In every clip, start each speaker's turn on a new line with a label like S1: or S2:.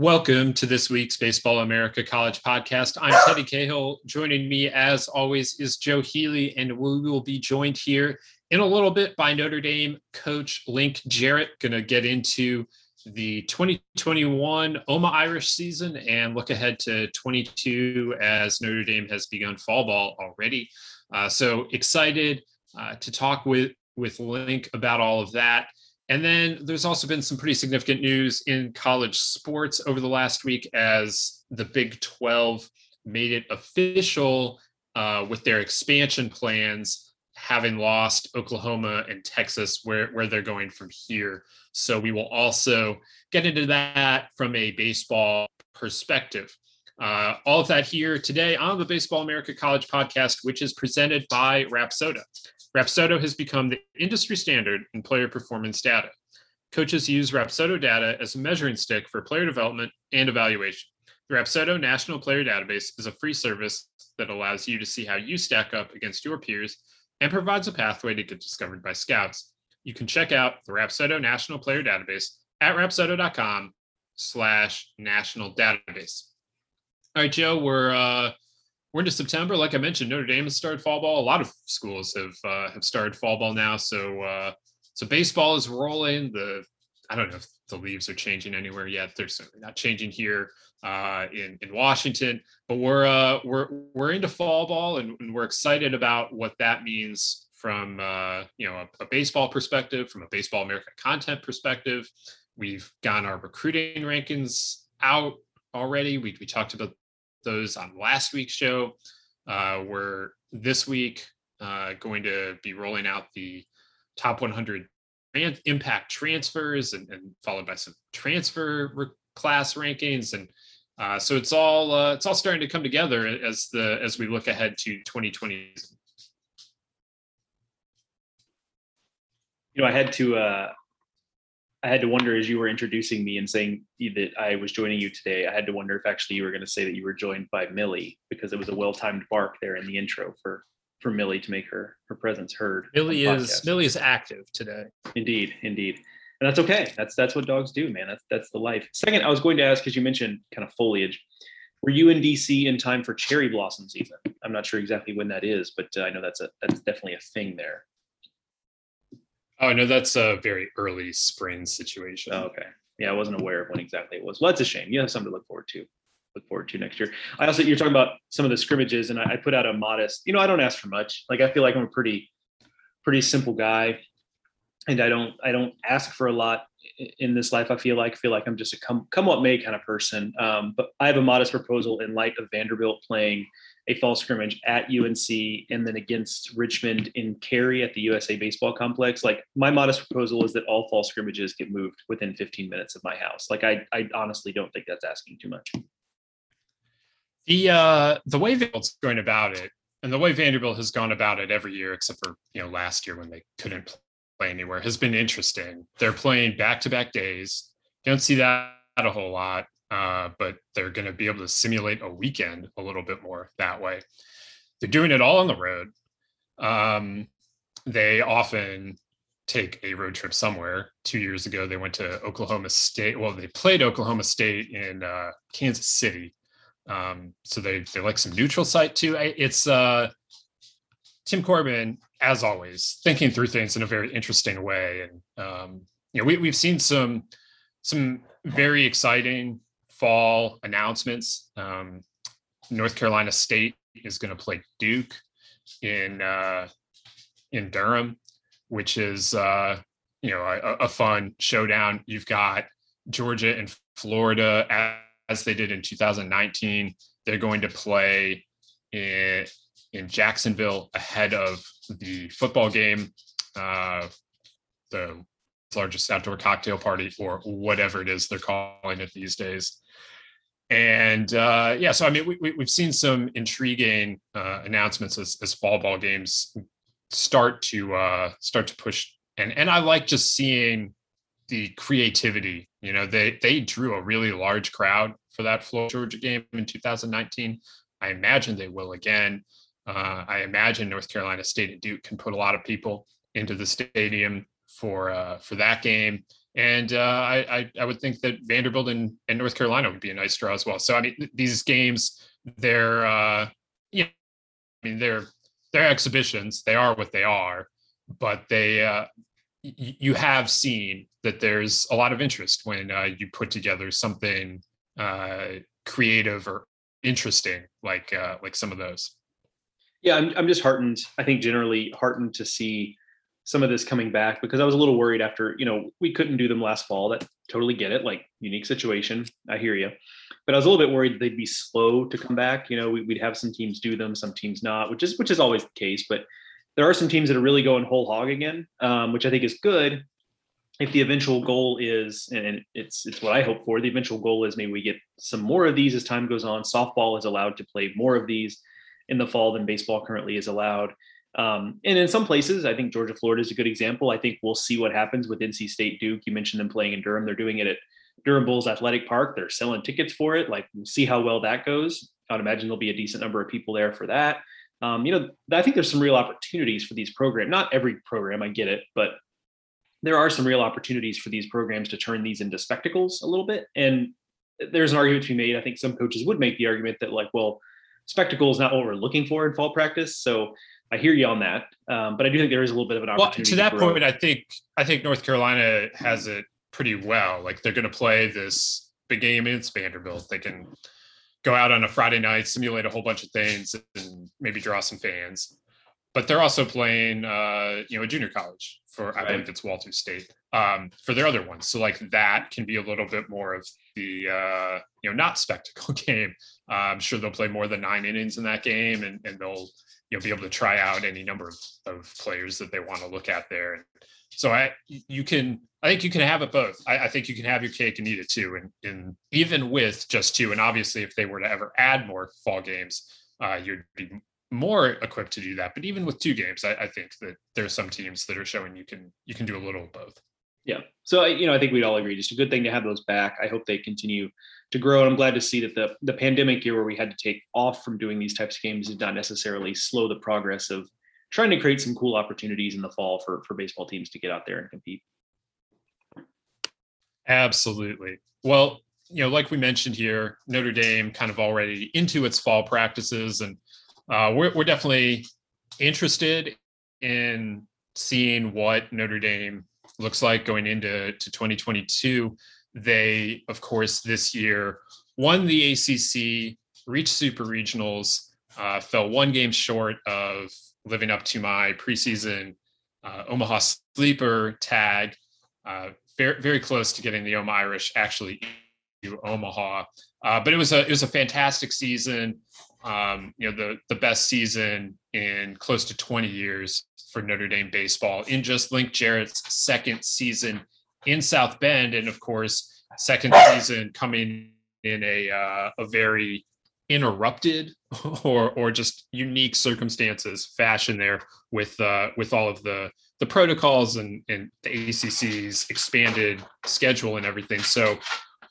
S1: Welcome to this week's Baseball America College podcast. I'm Teddy Cahill. Joining me, as always, is Joe Healy, and we will be joined here in a little bit by Notre Dame coach Link Jarrett. Going to get into the 2021 Omaha Irish season and look ahead to 22 as Notre Dame has begun fall ball already. Uh, so excited uh, to talk with with Link about all of that. And then there's also been some pretty significant news in college sports over the last week as the Big 12 made it official uh, with their expansion plans, having lost Oklahoma and Texas, where, where they're going from here. So we will also get into that from a baseball perspective. Uh, all of that here today on the Baseball America College podcast, which is presented by Rapsodo. Rapsodo has become the industry standard in player performance data. Coaches use Rapsodo data as a measuring stick for player development and evaluation. The Rapsodo National Player Database is a free service that allows you to see how you stack up against your peers and provides a pathway to get discovered by scouts. You can check out the Rapsodo National Player Database at rapsodo.com slash national database. All right, Joe, we're uh, we're into September. Like I mentioned, Notre Dame has started fall ball. A lot of schools have uh, have started fall ball now. So uh, so baseball is rolling. The I don't know if the leaves are changing anywhere yet. They're certainly not changing here uh, in in Washington. But we're uh, we're we're into fall ball, and, and we're excited about what that means from uh, you know a, a baseball perspective, from a baseball America content perspective. We've gotten our recruiting rankings out already. We we talked about those on last week's show. Uh, we're this week uh, going to be rolling out the top 100 impact transfers and, and followed by some transfer re- class rankings and uh, so it's all uh, it's all starting to come together as the as we look ahead to 2020
S2: you know i had to uh I had to wonder as you were introducing me and saying that I was joining you today. I had to wonder if actually you were going to say that you were joined by Millie because it was a well-timed bark there in the intro for for Millie to make her her presence heard.
S1: Millie is Millie is active today.
S2: Indeed, indeed, and that's okay. That's that's what dogs do, man. That's that's the life. Second, I was going to ask because you mentioned kind of foliage. Were you in DC in time for cherry blossom season? I'm not sure exactly when that is, but uh, I know that's a that's definitely a thing there.
S1: Oh no, that's a very early spring situation.
S2: Oh, okay. Yeah, I wasn't aware of when exactly it was. Well, that's a shame. You have something to look forward to. Look forward to next year. I also you're talking about some of the scrimmages, and I, I put out a modest. You know, I don't ask for much. Like I feel like I'm a pretty, pretty simple guy, and I don't I don't ask for a lot in this life. I feel like I feel like I'm just a come come what may kind of person. Um, but I have a modest proposal in light of Vanderbilt playing a fall scrimmage at UNC and then against Richmond in Cary at the USA Baseball Complex. Like my modest proposal is that all fall scrimmages get moved within 15 minutes of my house. Like I, I honestly don't think that's asking too much.
S1: The uh, the way Vanderbilt's going about it, and the way Vanderbilt has gone about it every year, except for you know last year when they couldn't play anywhere, has been interesting. They're playing back to back days. Don't see that a whole lot uh, but they're going to be able to simulate a weekend a little bit more that way. They're doing it all on the road. Um, they often take a road trip somewhere. Two years ago, they went to Oklahoma State. Well, they played Oklahoma State in uh, Kansas City. Um, so they they like some neutral site too. It's uh, Tim Corbin, as always, thinking through things in a very interesting way. And um, you know, we we've seen some some very exciting fall announcements. Um, North Carolina State is going to play Duke in uh, in Durham, which is uh, you know a, a, fun showdown. You've got Georgia and Florida as, as they did in 2019 they're going to play in in Jacksonville ahead of the football game, uh, the largest outdoor cocktail party or whatever it is they're calling it these days. And uh, yeah, so I mean, we, we, have seen some intriguing uh, announcements as, as fall ball games start to uh, start to push, and and I like just seeing the creativity. You know, they they drew a really large crowd for that Florida Georgia game in 2019. I imagine they will again. Uh, I imagine North Carolina State and Duke can put a lot of people into the stadium for uh, for that game. And uh, I, I, would think that Vanderbilt and, and North Carolina would be a nice draw as well. So I mean, these games, they're uh, you know, I mean they're they're exhibitions. They are what they are, but they uh, y- you have seen that there's a lot of interest when uh, you put together something uh, creative or interesting like uh, like some of those.
S2: Yeah, I'm I'm just heartened. I think generally heartened to see some of this coming back because I was a little worried after, you know, we couldn't do them last fall. That totally get it, like unique situation. I hear you. But I was a little bit worried they'd be slow to come back. You know, we, would have some teams do them, some teams not, which is which is always the case. But there are some teams that are really going whole hog again, um, which I think is good. If the eventual goal is, and it's it's what I hope for, the eventual goal is maybe we get some more of these as time goes on. Softball is allowed to play more of these in the fall than baseball currently is allowed. Um, and in some places, I think Georgia, Florida is a good example. I think we'll see what happens with NC State Duke. You mentioned them playing in Durham. They're doing it at Durham Bulls Athletic Park. They're selling tickets for it. Like, we'll see how well that goes. I'd imagine there'll be a decent number of people there for that. Um, you know, I think there's some real opportunities for these programs. Not every program, I get it, but there are some real opportunities for these programs to turn these into spectacles a little bit. And there's an argument to be made. I think some coaches would make the argument that, like, well, spectacle is not what we're looking for in fall practice. So I hear you on that, um, but I do think there is a little bit of an opportunity.
S1: Well, to that to point, I think I think North Carolina has it pretty well. Like they're going to play this big game against Vanderbilt. They can go out on a Friday night, simulate a whole bunch of things, and maybe draw some fans. But they're also playing, uh, you know, a junior college for I believe it's Walters State um, for their other ones. So like that can be a little bit more of the uh, you know not spectacle game. Uh, I'm sure they'll play more than nine innings in that game, and, and they'll you know be able to try out any number of, of players that they want to look at there so i you can i think you can have it both i, I think you can have your cake and eat it too and, and even with just two and obviously if they were to ever add more fall games uh, you'd be more equipped to do that but even with two games I, I think that there's some teams that are showing you can you can do a little of both
S2: yeah. So you know, I think we'd all agree just a good thing to have those back. I hope they continue to grow. And I'm glad to see that the the pandemic year where we had to take off from doing these types of games did not necessarily slow the progress of trying to create some cool opportunities in the fall for for baseball teams to get out there and compete.
S1: Absolutely. Well, you know, like we mentioned here, Notre Dame kind of already into its fall practices, and uh, we're we're definitely interested in seeing what Notre Dame looks like going into to 2022. They, of course, this year won the ACC, reached super regionals, uh, fell one game short of living up to my preseason uh, Omaha sleeper tag. Uh, very, very close to getting the Omaha Irish actually to Omaha, uh, but it was a it was a fantastic season. Um, you know, the the best season in close to 20 years for Notre Dame baseball in just Link Jarrett's second season in South Bend, and of course, second season coming in a uh, a very interrupted or or just unique circumstances fashion there with uh, with all of the the protocols and and the ACC's expanded schedule and everything. So,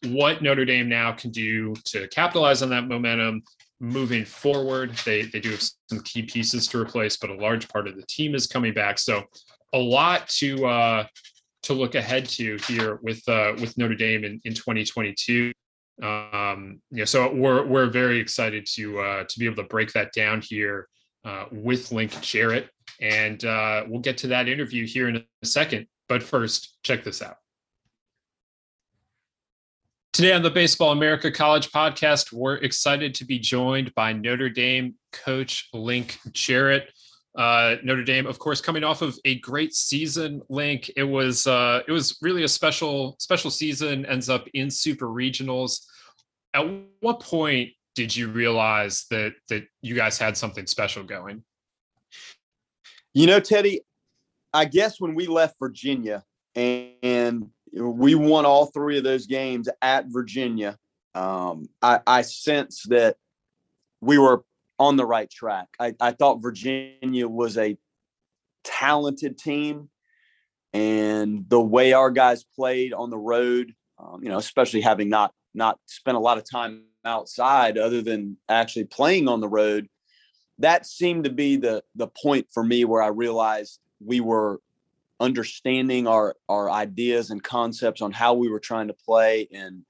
S1: what Notre Dame now can do to capitalize on that momentum moving forward. They they do have some key pieces to replace, but a large part of the team is coming back. So a lot to uh, to look ahead to here with uh, with Notre Dame in, in 2022. Um, so we're we're very excited to uh, to be able to break that down here uh, with Link Jarrett, and uh, we'll get to that interview here in a second. But first, check this out. Today on the Baseball America College podcast, we're excited to be joined by Notre Dame coach Link Jarrett. Uh, Notre Dame, of course, coming off of a great season. Link, it was uh, it was really a special special season. Ends up in super regionals. At what point did you realize that that you guys had something special going?
S3: You know, Teddy, I guess when we left Virginia and, and we won all three of those games at Virginia, um, I, I sense that we were on the right track. I, I thought Virginia was a talented team, and the way our guys played on the road, um, you know, especially having not not spent a lot of time outside other than actually playing on the road, that seemed to be the the point for me where I realized we were understanding our our ideas and concepts on how we were trying to play and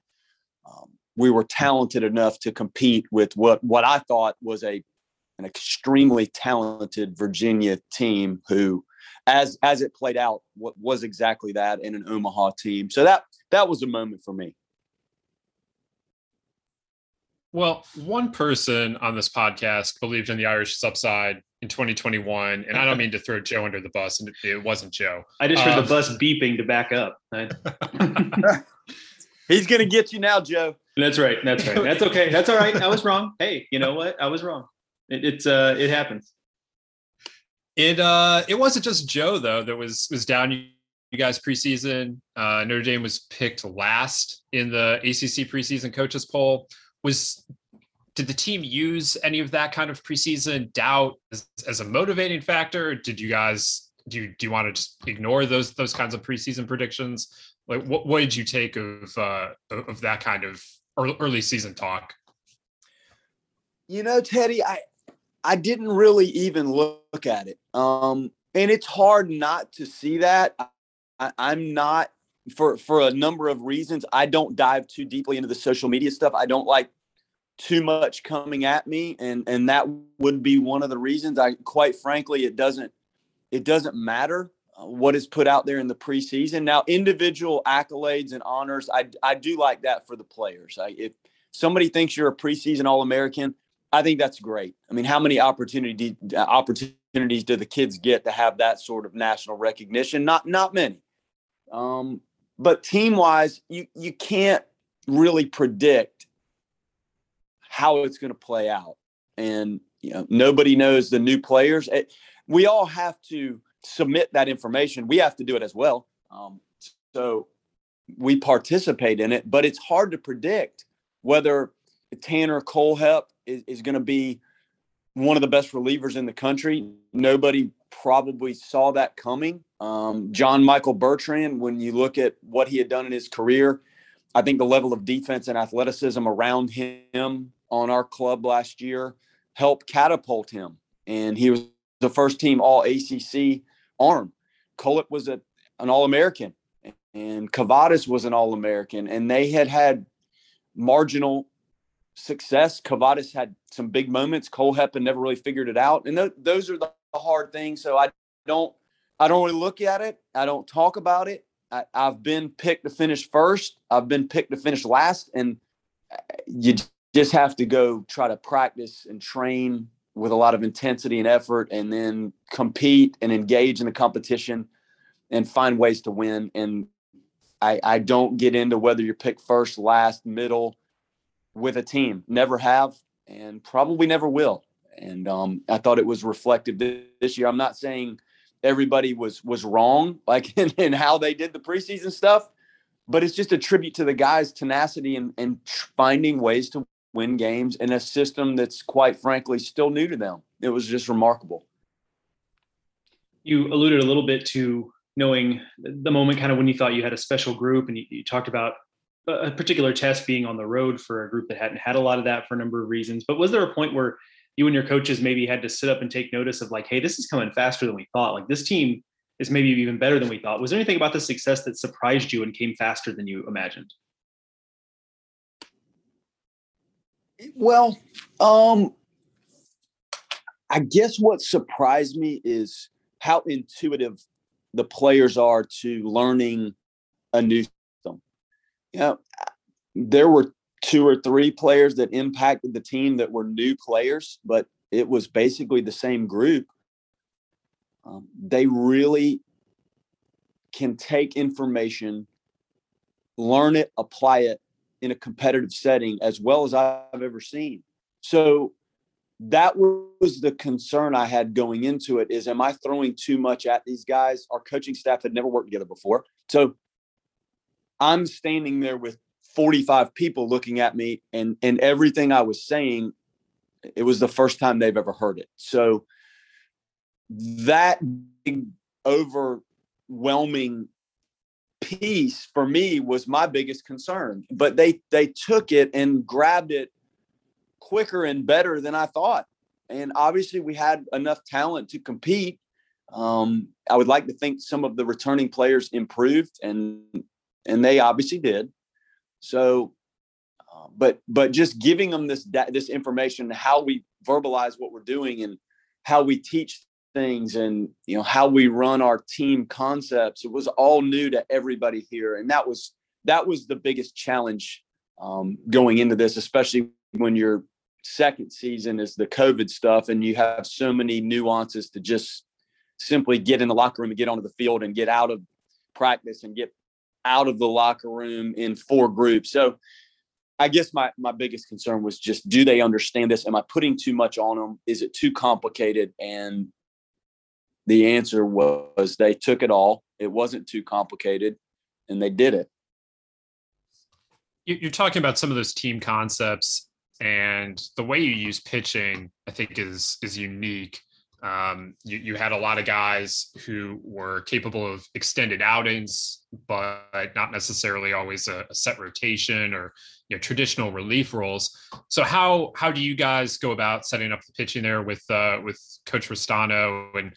S3: um, we were talented enough to compete with what what I thought was a an extremely talented Virginia team who as as it played out what was exactly that in an Omaha team. So that that was a moment for me.
S1: Well, one person on this podcast believed in the Irish subside in 2021, and I don't mean to throw Joe under the bus, and it wasn't Joe.
S2: I just heard um, the bus beeping to back up.
S3: He's gonna get you now, Joe.
S2: That's right. That's right. That's okay. That's all right. I was wrong. Hey, you know what? I was wrong. It, it's uh, it happens.
S1: It uh, it wasn't just Joe though that was was down. You guys preseason. Uh, Notre Dame was picked last in the ACC preseason coaches poll was did the team use any of that kind of preseason doubt as, as a motivating factor? Did you guys do you, do you want to just ignore those those kinds of preseason predictions? Like what, what did you take of uh, of that kind of early season talk?
S3: You know, Teddy, I I didn't really even look at it. Um, and it's hard not to see that. I, I'm not for for a number of reasons. I don't dive too deeply into the social media stuff. I don't like too much coming at me, and and that would be one of the reasons. I quite frankly, it doesn't it doesn't matter what is put out there in the preseason. Now, individual accolades and honors, I I do like that for the players. I, if somebody thinks you're a preseason All American, I think that's great. I mean, how many opportunity opportunities do the kids get to have that sort of national recognition? Not not many. Um, but team wise, you you can't really predict how it's going to play out, and you know nobody knows the new players. It, we all have to submit that information. We have to do it as well. Um, so we participate in it, but it's hard to predict whether Tanner Kohlhepp is, is going to be one of the best relievers in the country. Nobody probably saw that coming. Um, John Michael Bertrand, when you look at what he had done in his career, I think the level of defense and athleticism around him on our club last year helped catapult him. And he was the first team all ACC arm. Kohlhepp was a, an All American, and Kavadas was an All American, and they had had marginal success. Kavadas had some big moments. Kohlhepp never really figured it out, and th- those are the hard things. So I don't, I don't really look at it. I don't talk about it. I, I've been picked to finish first. I've been picked to finish last, and uh, you just have to go try to practice and train with a lot of intensity and effort, and then compete and engage in the competition and find ways to win. And I, I don't get into whether you're picked first, last, middle with a team. Never have, and probably never will. And um, I thought it was reflective this year. I'm not saying everybody was was wrong, like in, in how they did the preseason stuff, but it's just a tribute to the guys' tenacity and, and finding ways to win games in a system that's quite frankly still new to them. It was just remarkable.
S2: You alluded a little bit to knowing the moment kind of when you thought you had a special group and you, you talked about a particular test being on the road for a group that hadn't had a lot of that for a number of reasons. But was there a point where you and your coaches maybe had to sit up and take notice of like, hey, this is coming faster than we thought. Like this team is maybe even better than we thought. Was there anything about the success that surprised you and came faster than you imagined?
S3: Well, um, I guess what surprised me is how intuitive the players are to learning a new system. You know, there were two or three players that impacted the team that were new players, but it was basically the same group. Um, they really can take information, learn it, apply it in a competitive setting as well as I've ever seen. So that was the concern I had going into it is am I throwing too much at these guys? Our coaching staff had never worked together before. So I'm standing there with 45 people looking at me and and everything I was saying it was the first time they've ever heard it. So that overwhelming piece for me was my biggest concern. But they they took it and grabbed it quicker and better than I thought. And obviously, we had enough talent to compete. Um, I would like to think some of the returning players improved, and and they obviously did. So, uh, but but just giving them this this information, how we verbalize what we're doing, and how we teach things and you know how we run our team concepts it was all new to everybody here and that was that was the biggest challenge um, going into this especially when your second season is the covid stuff and you have so many nuances to just simply get in the locker room and get onto the field and get out of practice and get out of the locker room in four groups so I guess my my biggest concern was just do they understand this? Am I putting too much on them? Is it too complicated? And the answer was they took it all. It wasn't too complicated, and they did it.
S1: You're talking about some of those team concepts, and the way you use pitching, I think, is is unique. Um, you, you had a lot of guys who were capable of extended outings, but not necessarily always a, a set rotation or you know, traditional relief roles. So how how do you guys go about setting up the pitching there with uh, with Coach Ristano and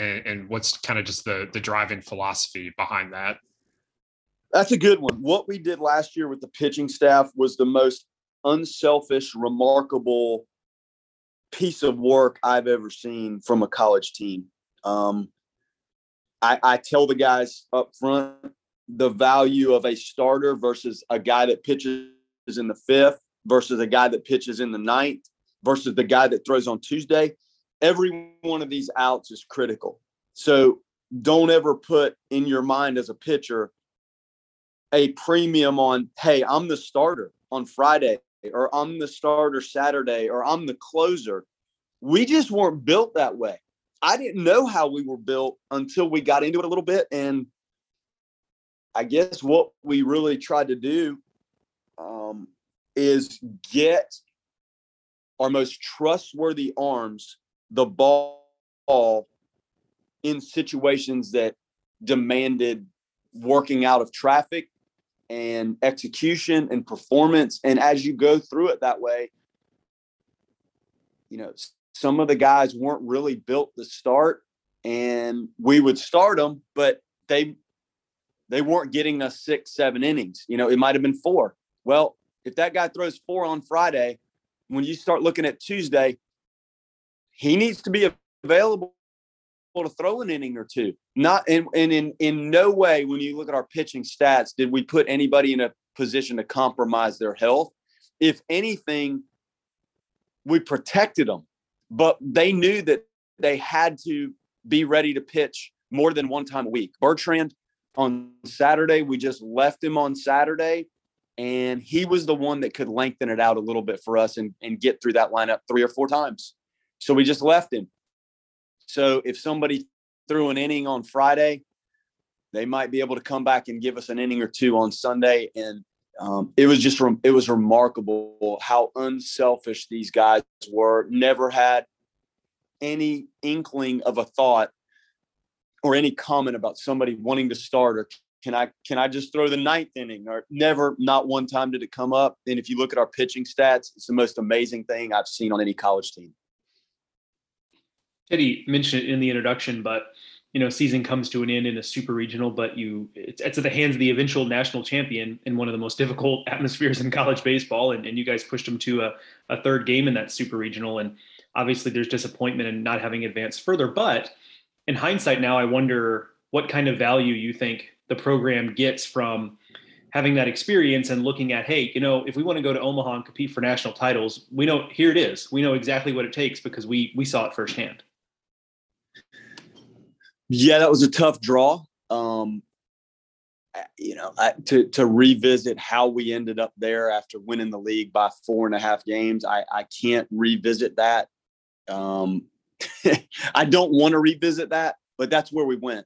S1: and, and what's kind of just the the driving philosophy behind that?
S3: That's a good one. What we did last year with the pitching staff was the most unselfish, remarkable piece of work I've ever seen from a college team. Um, I, I tell the guys up front the value of a starter versus a guy that pitches in the fifth versus a guy that pitches in the ninth versus the guy that throws on Tuesday every one of these outs is critical. So don't ever put in your mind as a pitcher a premium on, hey, I'm the starter on Friday, or I'm the starter Saturday, or I'm the closer. We just weren't built that way. I didn't know how we were built until we got into it a little bit. And I guess what we really tried to do um, is get our most trustworthy arms the ball in situations that demanded working out of traffic and execution and performance. And as you go through it that way, you know, some of the guys weren't really built to start and we would start them, but they they weren't getting us six, seven innings. You know, it might have been four. Well, if that guy throws four on Friday, when you start looking at Tuesday, he needs to be available to throw an inning or two. Not and, and in in no way when you look at our pitching stats did we put anybody in a position to compromise their health. If anything, we protected them, but they knew that they had to be ready to pitch more than one time a week. Bertrand on Saturday, we just left him on Saturday, and he was the one that could lengthen it out a little bit for us and, and get through that lineup three or four times. So we just left him. So if somebody threw an inning on Friday, they might be able to come back and give us an inning or two on Sunday. And um, it was just it was remarkable how unselfish these guys were. Never had any inkling of a thought or any comment about somebody wanting to start or can I can I just throw the ninth inning or never not one time did it come up. And if you look at our pitching stats, it's the most amazing thing I've seen on any college team.
S2: Teddy mentioned it in the introduction, but you know, season comes to an end in a super regional, but you it's, it's at the hands of the eventual national champion in one of the most difficult atmospheres in college baseball, and, and you guys pushed them to a, a third game in that super regional, and obviously there's disappointment in not having advanced further. But in hindsight, now I wonder what kind of value you think the program gets from having that experience and looking at, hey, you know, if we want to go to Omaha and compete for national titles, we know here it is. We know exactly what it takes because we we saw it firsthand.
S3: Yeah, that was a tough draw. Um, you know, to to revisit how we ended up there after winning the league by four and a half games. I I can't revisit that. Um, I don't want to revisit that, but that's where we went.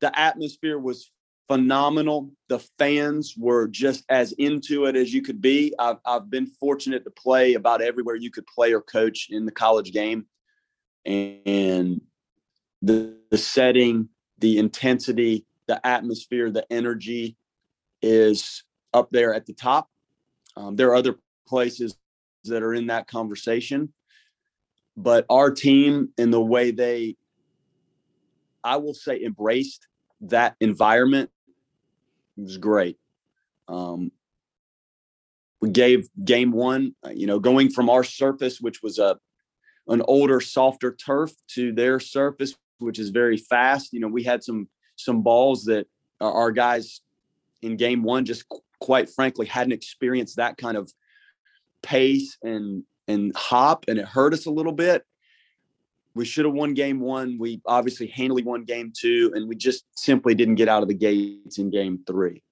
S3: The atmosphere was phenomenal. The fans were just as into it as you could be. I've, I've been fortunate to play about everywhere you could play or coach in the college game. And the, the setting, the intensity, the atmosphere, the energy is up there at the top. Um, there are other places that are in that conversation, but our team and the way they, I will say, embraced that environment was great. Um, we gave game one, uh, you know, going from our surface, which was a an older, softer turf, to their surface, which is very fast. You know, we had some some balls that our guys in game one just quite frankly hadn't experienced that kind of pace and and hop, and it hurt us a little bit. We should have won game one. We obviously handily won game two, and we just simply didn't get out of the gates in game three.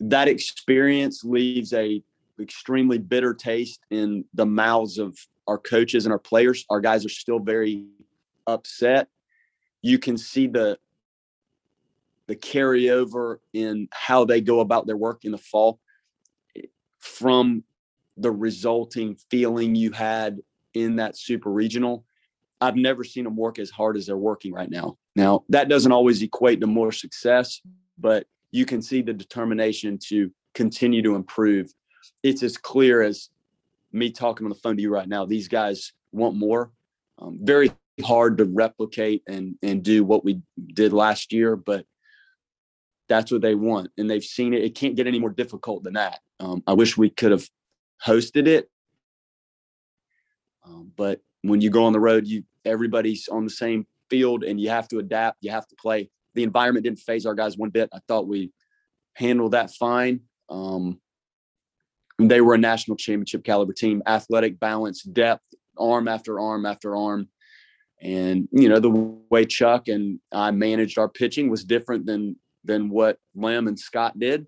S3: That experience leaves a extremely bitter taste in the mouths of our coaches and our players. Our guys are still very upset. You can see the the carryover in how they go about their work in the fall from the resulting feeling you had in that super regional I've never seen them work as hard as they're working right now. Now, that doesn't always equate to more success, but you can see the determination to continue to improve. It's as clear as me talking on the phone to you right now. These guys want more. Um, very hard to replicate and and do what we did last year, but that's what they want, and they've seen it. It can't get any more difficult than that. Um, I wish we could have hosted it, um, but when you go on the road, you everybody's on the same field and you have to adapt. You have to play. The environment didn't phase our guys one bit. I thought we handled that fine. Um, they were a national championship caliber team, athletic balance, depth, arm after arm after arm. And you know the way Chuck and I managed our pitching was different than than what Lem and Scott did.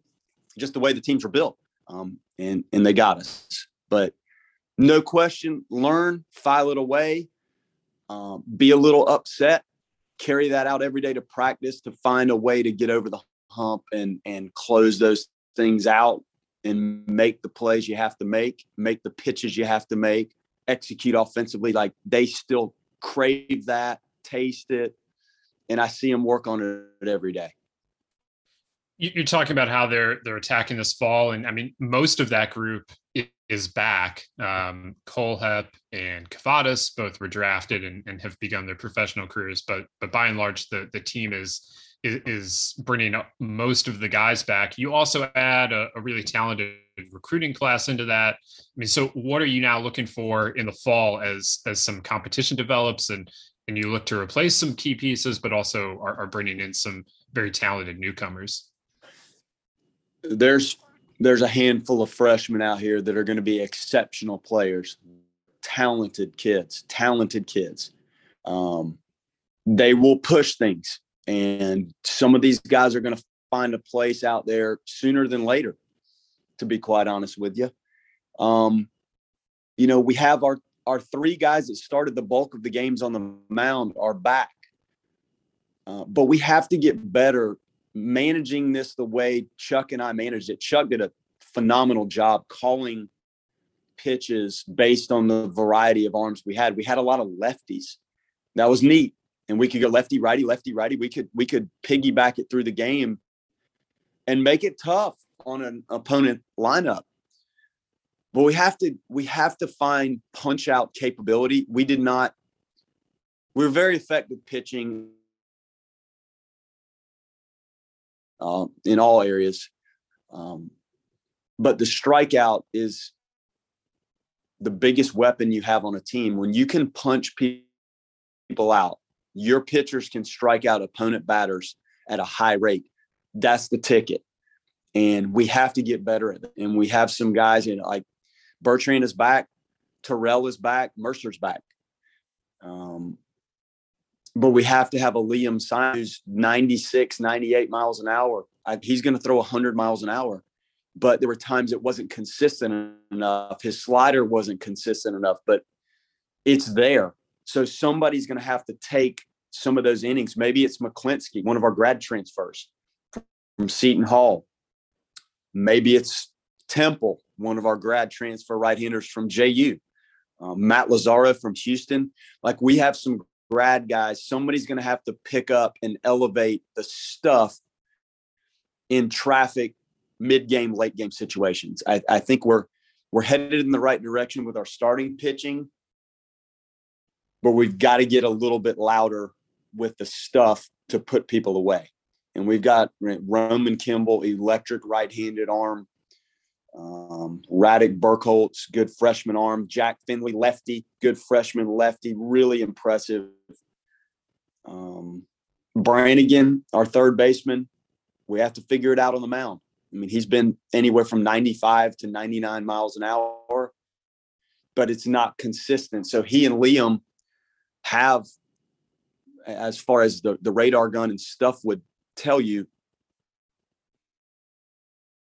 S3: Just the way the teams were built, um, and and they got us. But no question, learn, file it away, um, be a little upset, carry that out every day to practice to find a way to get over the hump and and close those things out and make the plays you have to make, make the pitches you have to make, execute offensively. Like they still crave that, taste it, and I see them work on it every day
S1: you're talking about how they're they're attacking this fall, and I mean most of that group is back. Um, Kohlhepp and Kavadas both were drafted and, and have begun their professional careers, but but by and large the the team is is, bringing up most of the guys back. You also add a, a really talented recruiting class into that. I mean, so what are you now looking for in the fall as as some competition develops and and you look to replace some key pieces, but also are, are bringing in some very talented newcomers?
S3: there's there's a handful of freshmen out here that are going to be exceptional players, talented kids, talented kids. Um, they will push things, and some of these guys are going to find a place out there sooner than later. To be quite honest with you, um, you know we have our our three guys that started the bulk of the games on the mound are back, uh, but we have to get better managing this the way Chuck and I managed it. Chuck did a phenomenal job calling pitches based on the variety of arms we had. We had a lot of lefties. That was neat. And we could go lefty, righty, lefty, righty. We could we could piggyback it through the game and make it tough on an opponent lineup. But we have to we have to find punch out capability. We did not we're very effective pitching uh, in all areas. Um, but the strikeout is the biggest weapon you have on a team. When you can punch people out, your pitchers can strike out opponent batters at a high rate. That's the ticket. And we have to get better at it. And we have some guys, you know, like Bertrand is back, Tyrell is back, Mercer's back. Um, but we have to have a Liam who's 96, 98 miles an hour. I, he's going to throw 100 miles an hour. But there were times it wasn't consistent enough. His slider wasn't consistent enough, but it's there. So somebody's going to have to take some of those innings. Maybe it's McClinsky, one of our grad transfers from Seton Hall. Maybe it's Temple, one of our grad transfer right handers from JU. Um, Matt Lazaro from Houston. Like we have some grad guys. Somebody's going to have to pick up and elevate the stuff in traffic, mid game, late game situations. I, I think we're we're headed in the right direction with our starting pitching, but we've got to get a little bit louder with the stuff to put people away. And we've got Roman Kimball, electric right-handed arm. Um, Radek Birkholz, good freshman arm. Jack Findlay, lefty, good freshman lefty, really impressive. Um, Brannigan, our third baseman, we have to figure it out on the mound. I mean, he's been anywhere from 95 to 99 miles an hour, but it's not consistent. So he and Liam have, as far as the, the radar gun and stuff would tell you,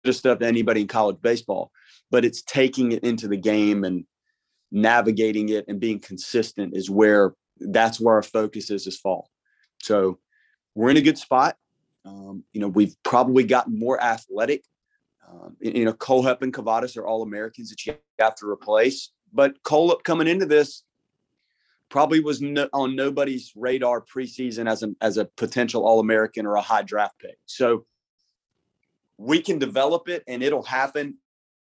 S3: just stuff to anybody in college baseball, but it's taking it into the game and navigating it and being consistent is where that's where our focus is this fall. So we're in a good spot. Um, you know, we've probably gotten more athletic. Um, you know, Kohlhepp and Kavadas are all Americans that you have to replace. But Kohlhepp coming into this probably was no, on nobody's radar preseason as a as a potential All American or a high draft pick. So we can develop it, and it'll happen.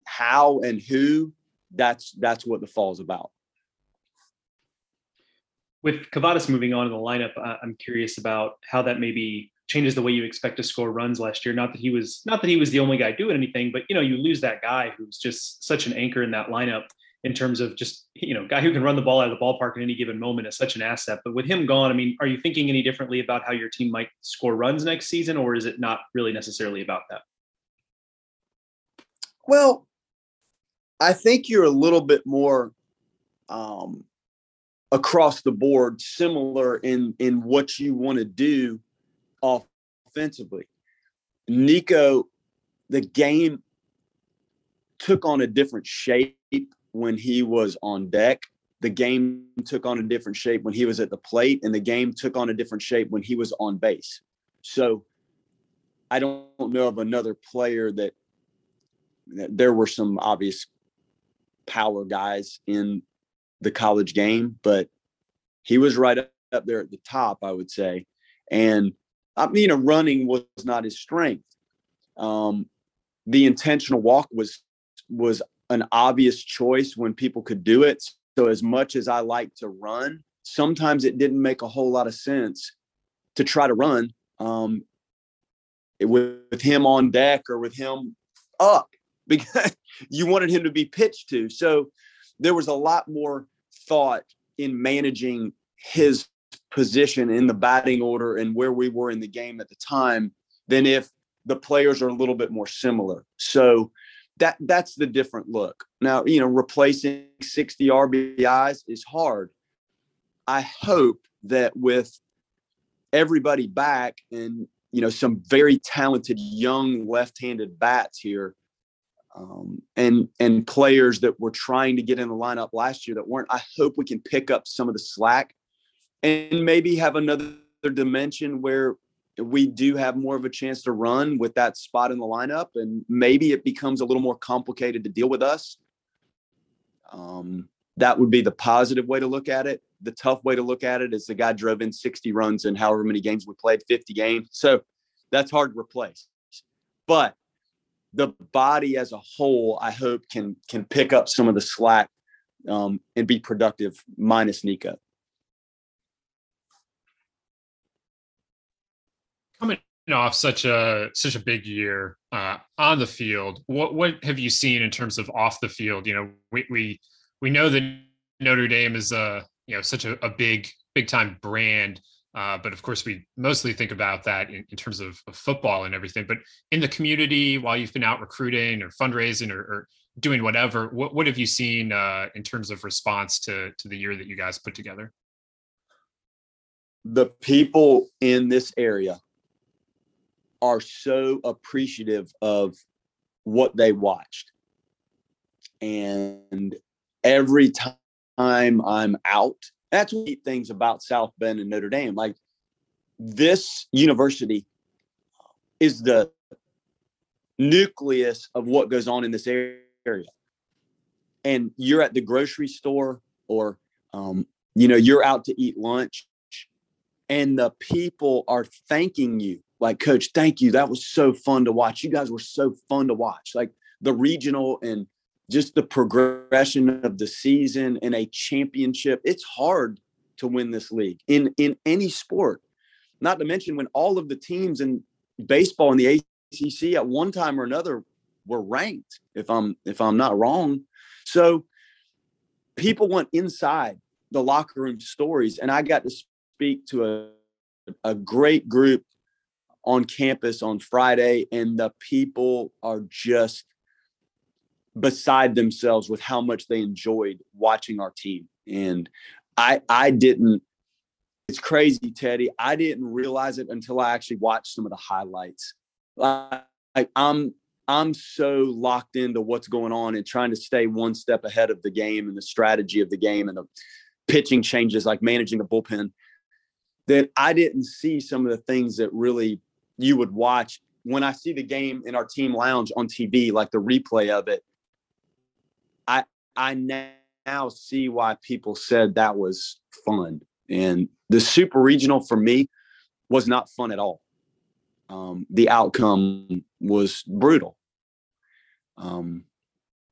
S3: How and who? That's that's what the fall is about.
S2: With Kavadas moving on in the lineup, I'm curious about how that maybe changes the way you expect to score runs last year. Not that he was not that he was the only guy doing anything, but you know, you lose that guy who's just such an anchor in that lineup in terms of just you know, guy who can run the ball out of the ballpark at any given moment is such an asset. But with him gone, I mean, are you thinking any differently about how your team might score runs next season, or is it not really necessarily about that?
S3: Well, I think you're a little bit more um, across the board similar in in what you want to do offensively. Niko, the game took on a different shape when he was on deck. The game took on a different shape when he was at the plate, and the game took on a different shape when he was on base. So I don't know of another player that, that there were some obvious power guys in the college game, but he was right up there at the top, I would say. And I mean, know, running was not his strength. Um, the intentional walk was was an obvious choice when people could do it. So as much as I like to run, sometimes it didn't make a whole lot of sense to try to run um, with, with him on deck or with him up because you wanted him to be pitched to. So there was a lot more thought in managing his position in the batting order and where we were in the game at the time than if the players are a little bit more similar. So that that's the different look. Now, you know, replacing 60 RBIs is hard. I hope that with everybody back and you know some very talented young left-handed bats here um, and and players that were trying to get in the lineup last year that weren't i hope we can pick up some of the slack and maybe have another dimension where we do have more of a chance to run with that spot in the lineup and maybe it becomes a little more complicated to deal with us. Um, that would be the positive way to look at it. The tough way to look at it is the guy drove in 60 runs in however many games we played 50 games. So that's hard to replace. But the body as a whole i hope can can pick up some of the slack um, and be productive minus niko
S1: coming off such a such a big year uh, on the field, what what have you seen in terms of off the field? You know, we we we know that Notre Dame is a you know such a, a big big time brand. Uh, but of course, we mostly think about that in, in terms of, of, football and everything. But in the community, while you've been out recruiting or fundraising or, or doing whatever, what, what have you seen uh, in terms of response to to the year that you guys put together?
S3: The people in this area are so appreciative of what they watched. And every time I'm out, that's what neat things about South Bend and Notre Dame. Like this university is the nucleus of what goes on in this area. And you're at the grocery store or um, you know, you're out to eat lunch and the people are thanking you like coach thank you. That was so fun to watch. You guys were so fun to watch. Like the regional and just the progression of the season and a championship it's hard to win this league in in any sport. Not to mention when all of the teams in baseball in the ACC at one time or another were ranked if i'm if i'm not wrong. So people went inside the locker room stories and i got to speak to a a great group on campus on Friday, and the people are just beside themselves with how much they enjoyed watching our team. And I I didn't it's crazy, Teddy. I didn't realize it until I actually watched some of the highlights. Like, I'm I'm so locked into what's going on and trying to stay one step ahead of the game and the strategy of the game and the pitching changes, like managing the bullpen, that I didn't see some of the things that really you would watch when I see the game in our team lounge on TV, like the replay of it. I I now see why people said that was fun. And the super regional for me was not fun at all. Um, the outcome was brutal. Um,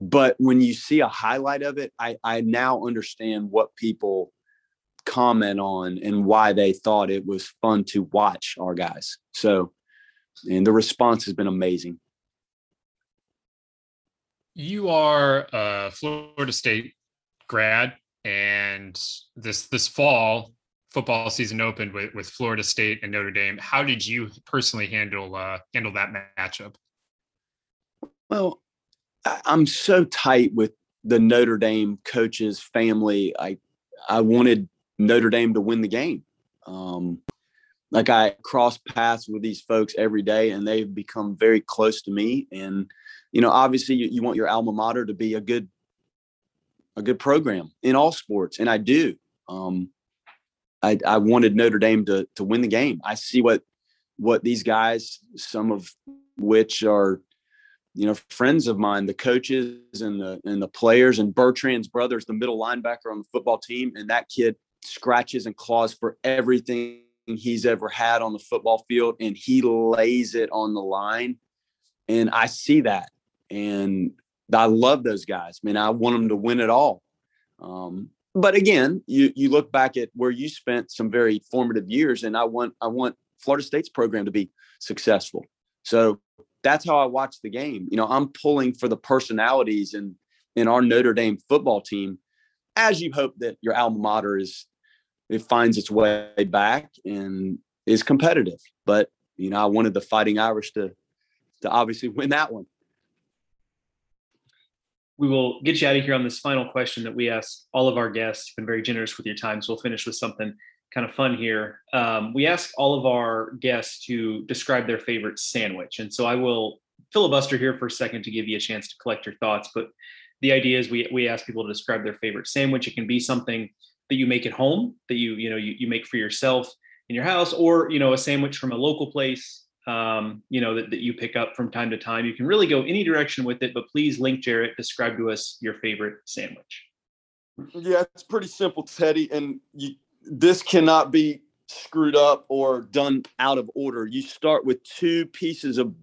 S3: but when you see a highlight of it, I, I now understand what people comment on and why they thought it was fun to watch our guys. So and the response has been amazing.
S1: You are a Florida State grad, and this this fall football season opened with, with Florida State and Notre Dame. How did you personally handle uh, handle that matchup?
S3: Well, I'm so tight with the Notre Dame coaches family. I I wanted Notre Dame to win the game. Um, like I cross paths with these folks every day and they've become very close to me. And, you know, obviously you, you want your alma mater to be a good, a good program in all sports. And I do. Um, I, I wanted Notre Dame to, to win the game. I see what, what these guys, some of which are, you know, friends of mine, the coaches and the, and the players and Bertrand's brothers, the middle linebacker on the football team. And that kid scratches and claws for everything he's ever had on the football field and he lays it on the line. And I see that. And I love those guys. I mean, I want them to win it all. Um, but again, you you look back at where you spent some very formative years, and I want I want Florida State's program to be successful. So that's how I watch the game. You know, I'm pulling for the personalities in in our Notre Dame football team, as you hope that your alma mater is it finds its way back and is competitive. But you know, I wanted the Fighting Irish to to obviously win that one.
S2: We will get you out of here on this final question that we ask all of our guests. You've been very generous with your time, so we'll finish with something kind of fun here. Um, we ask all of our guests to describe their favorite sandwich, and so I will filibuster here for a second to give you a chance to collect your thoughts. But the idea is we we ask people to describe their favorite sandwich. It can be something that you make at home that you you know you, you make for yourself in your house or you know a sandwich from a local place um, you know that, that you pick up from time to time. You can really go any direction with it but please link jarrett describe to us your favorite sandwich.
S3: Yeah it's pretty simple teddy and you, this cannot be screwed up or done out of order. You start with two pieces of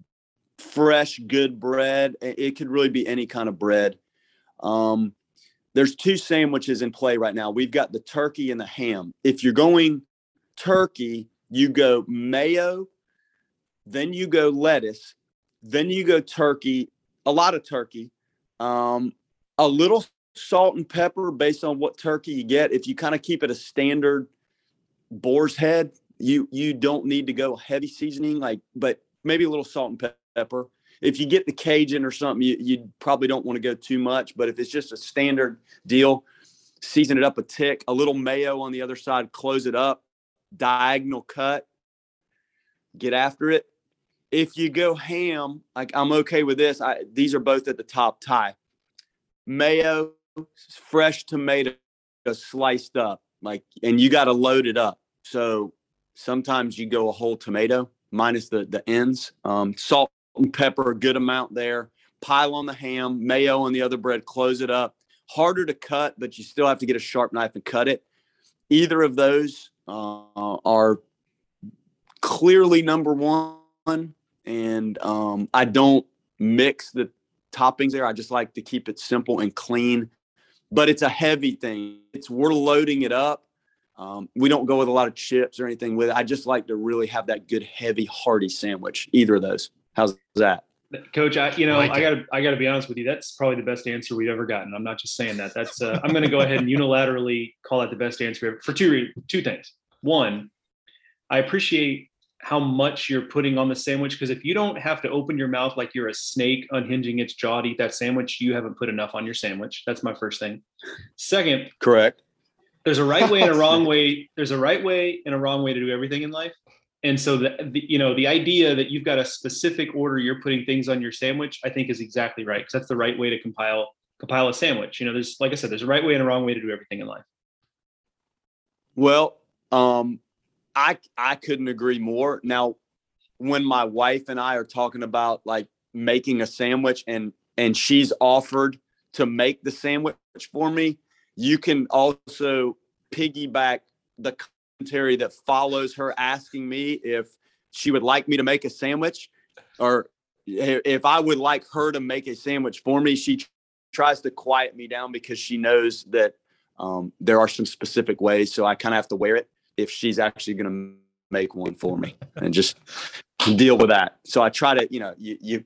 S3: fresh good bread it could really be any kind of bread. Um, there's two sandwiches in play right now. We've got the turkey and the ham. If you're going turkey, you go mayo, then you go lettuce, then you go turkey, a lot of turkey, um, a little salt and pepper based on what turkey you get. If you kind of keep it a standard boar's head, you you don't need to go heavy seasoning, like but maybe a little salt and pepper if you get the Cajun or something, you, you probably don't want to go too much. But if it's just a standard deal, season it up a tick, a little mayo on the other side, close it up, diagonal cut, get after it. if you go ham, like I'm okay with this. I these are both at the top tie. Mayo, fresh tomato sliced up, like, and you got to load it up. So sometimes you go a whole tomato minus the the ends. Um, salt and pepper, a good amount there. Pile on the ham, mayo on the other bread, close it up. Harder to cut, but you still have to get a sharp knife and cut it. Either of those uh, are clearly number one. And um, I don't mix the toppings there. I just like to keep it simple and clean. But it's a heavy thing. It's we're loading it up. Um, we don't go with a lot of chips or anything with it. I just like to really have that good, heavy, hearty sandwich. Either of those. How's that?
S2: Coach, I you know I, like I gotta I gotta be honest with you. That's probably the best answer we've ever gotten. I'm not just saying that. That's uh, I'm going to go ahead and unilaterally call that the best answer ever for two two things. One, I appreciate how much you're putting on the sandwich because if you don't have to open your mouth like you're a snake unhinging its jaw to eat that sandwich, you haven't put enough on your sandwich. That's my first thing. Second,
S3: correct.
S2: There's a right way and a wrong way. There's a right way and a wrong way to do everything in life. And so the, the you know the idea that you've got a specific order you're putting things on your sandwich, I think is exactly right because that's the right way to compile compile a sandwich. You know, there's like I said, there's a right way and a wrong way to do everything in life.
S3: Well, um, I I couldn't agree more. Now, when my wife and I are talking about like making a sandwich and and she's offered to make the sandwich for me, you can also piggyback the commentary that follows her asking me if she would like me to make a sandwich or if I would like her to make a sandwich for me. She tries to quiet me down because she knows that um, there are some specific ways. So I kind of have to wear it if she's actually going to make one for me and just deal with that. So I try to, you know, you, you,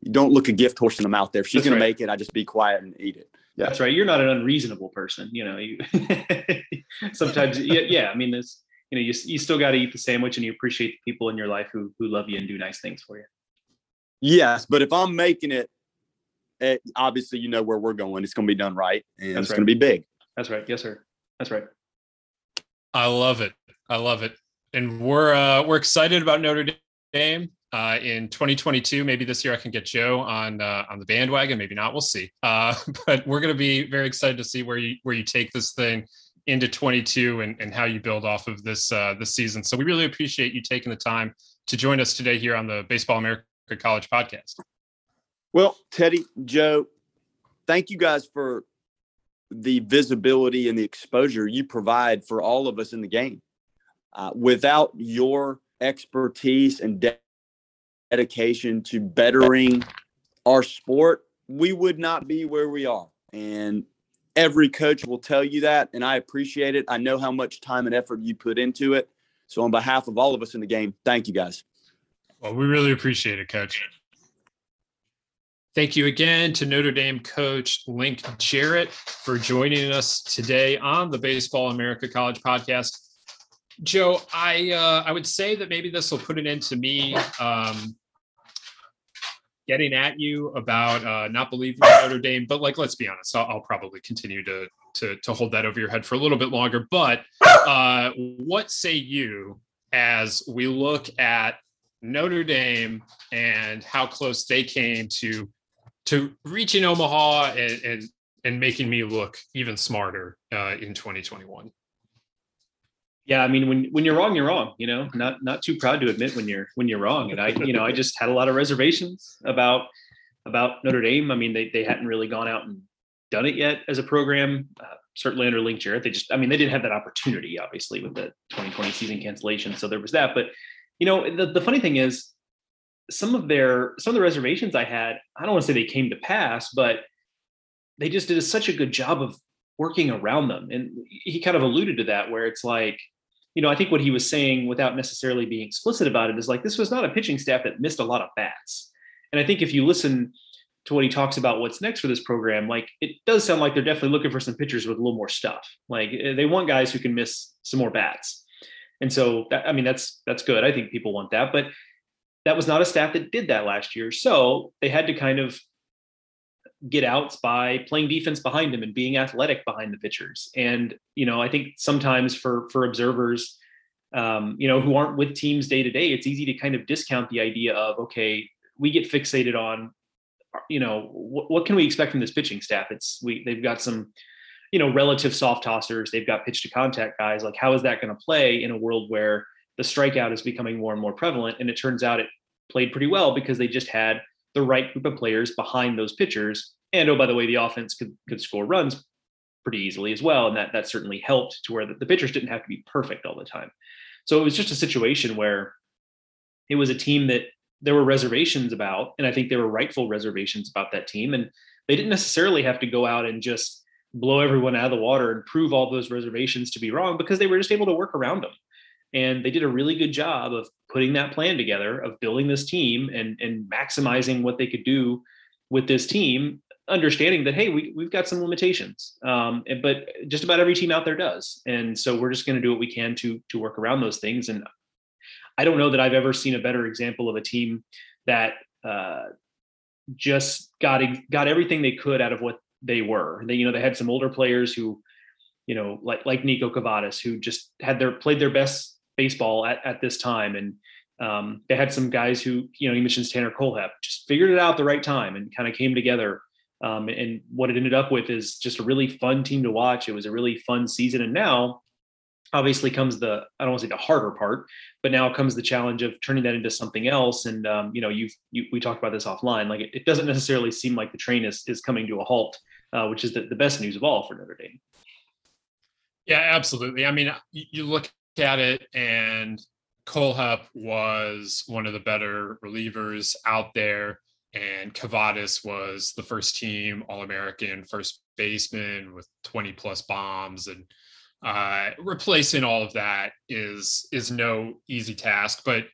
S3: you don't look a gift horse in the mouth there. If she's going right. to make it, I just be quiet and eat it.
S2: Yeah. That's right. You're not an unreasonable person. You know, you sometimes, yeah, yeah. I mean, this, you know, you, you still got to eat the sandwich and you appreciate the people in your life who, who love you and do nice things for you.
S3: Yes. But if I'm making it, it obviously, you know where we're going. It's going to be done right and That's it's right. going to be big.
S2: That's right. Yes, sir. That's right.
S1: I love it. I love it. And we're uh, we're excited about Notre Dame uh, in 2022. Maybe this year I can get Joe on uh, on the bandwagon. Maybe not. We'll see. Uh, but we're going to be very excited to see where you where you take this thing into 22 and, and how you build off of this uh, this season. So we really appreciate you taking the time to join us today here on the Baseball America College podcast.
S3: Well, Teddy, Joe, thank you guys for the visibility and the exposure you provide for all of us in the game. Uh, without your expertise and de- dedication to bettering our sport, we would not be where we are. And every coach will tell you that. And I appreciate it. I know how much time and effort you put into it. So, on behalf of all of us in the game, thank you guys.
S1: Well, we really appreciate it, coach. Thank you again to Notre Dame coach Link Jarrett for joining us today on the Baseball America College podcast. Joe, I uh, I would say that maybe this will put an end to me um, getting at you about uh, not believing in Notre Dame, but like let's be honest, I'll, I'll, probably continue to, to to hold that over your head for a little bit longer. But uh, what say you as we look at Notre Dame and how close they came to to reaching Omaha and, and, and making me look even smarter uh, in 2021.
S2: Yeah, I mean, when when you're wrong, you're wrong. You know, not not too proud to admit when you're when you're wrong. And I, you know, I just had a lot of reservations about about Notre Dame. I mean, they they hadn't really gone out and done it yet as a program. Uh, certainly under Link Jarrett, they just, I mean, they didn't have that opportunity, obviously, with the 2020 season cancellation. So there was that. But you know, the, the funny thing is, some of their some of the reservations I had, I don't want to say they came to pass, but they just did such a good job of working around them. And he kind of alluded to that, where it's like, you know, I think what he was saying without necessarily being explicit about it is like this was not a pitching staff that missed a lot of bats. And I think if you listen to what he talks about what's next for this program, like it does sound like they're definitely looking for some pitchers with a little more stuff. Like eh, they want guys who can miss some more bats. And so that, I mean that's that's good. I think people want that, but that was not a staff that did that last year. So they had to kind of get outs by playing defense behind them and being athletic behind the pitchers. And, you know, I think sometimes for for observers, um, you know, who aren't with teams day to day, it's easy to kind of discount the idea of okay, we get fixated on, you know, what, what can we expect from this pitching staff? It's we they've got some, you know, relative soft tossers. They've got pitch to contact guys. Like, how is that going to play in a world where the strikeout is becoming more and more prevalent? And it turns out it played pretty well because they just had the right group of players behind those pitchers. And oh, by the way, the offense could could score runs pretty easily as well. And that that certainly helped to where the, the pitchers didn't have to be perfect all the time. So it was just a situation where it was a team that there were reservations about, and I think there were rightful reservations about that team. And they didn't necessarily have to go out and just blow everyone out of the water and prove all those reservations to be wrong because they were just able to work around them. And they did a really good job of putting that plan together, of building this team and, and maximizing what they could do with this team understanding that hey we, we've got some limitations um, but just about every team out there does. And so we're just going to do what we can to to work around those things. And i don't know that i've ever seen a better example of a team that uh, just got got everything they could out of what they were. They you know they had some older players who you know like like Niko Kavadas who just had their played their best baseball at, at this time and um, they had some guys who, you know, he mentions Tanner Kohlhepp, just figured it out the right time and kind of came together um, and what it ended up with is just a really fun team to watch. It was a really fun season. And now, obviously, comes the I don't want to say the harder part, but now comes the challenge of turning that into something else. And um, you know, you've you, we talked about this offline. Like it, it, doesn't necessarily seem like the train is is coming to a halt, uh, which is the, the best news of all for Notre Dame.
S1: Yeah, absolutely. I mean, you look at it, and Kohlhepp was one of the better relievers out there and Kavadas was the first team All American first baseman with 20 plus bombs and uh, replacing all of that is is no easy task. But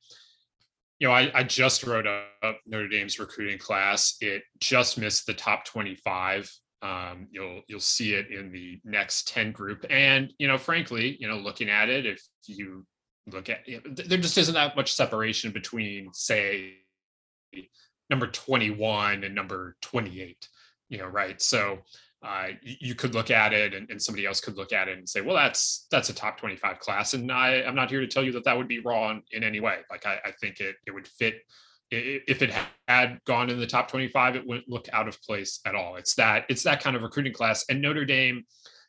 S1: you know, I, I just wrote up Notre Dame's recruiting class. It just missed the top 25. Um, you'll you'll see it in the next 10 group. And you know, frankly, you know, looking at it, if you look at you know, there just isn't that much separation between, say, number 21 and number 28 you know right so uh, you could look at it and, and, somebody else could look at it and say well that's that's a top 25 class and I, i'm not here to tell you that that would be wrong in any way like i, I think it, it would fit if it had gone in the top 25 it wouldn't look out of place at all. It's that it's that kind of recruiting class and notre dame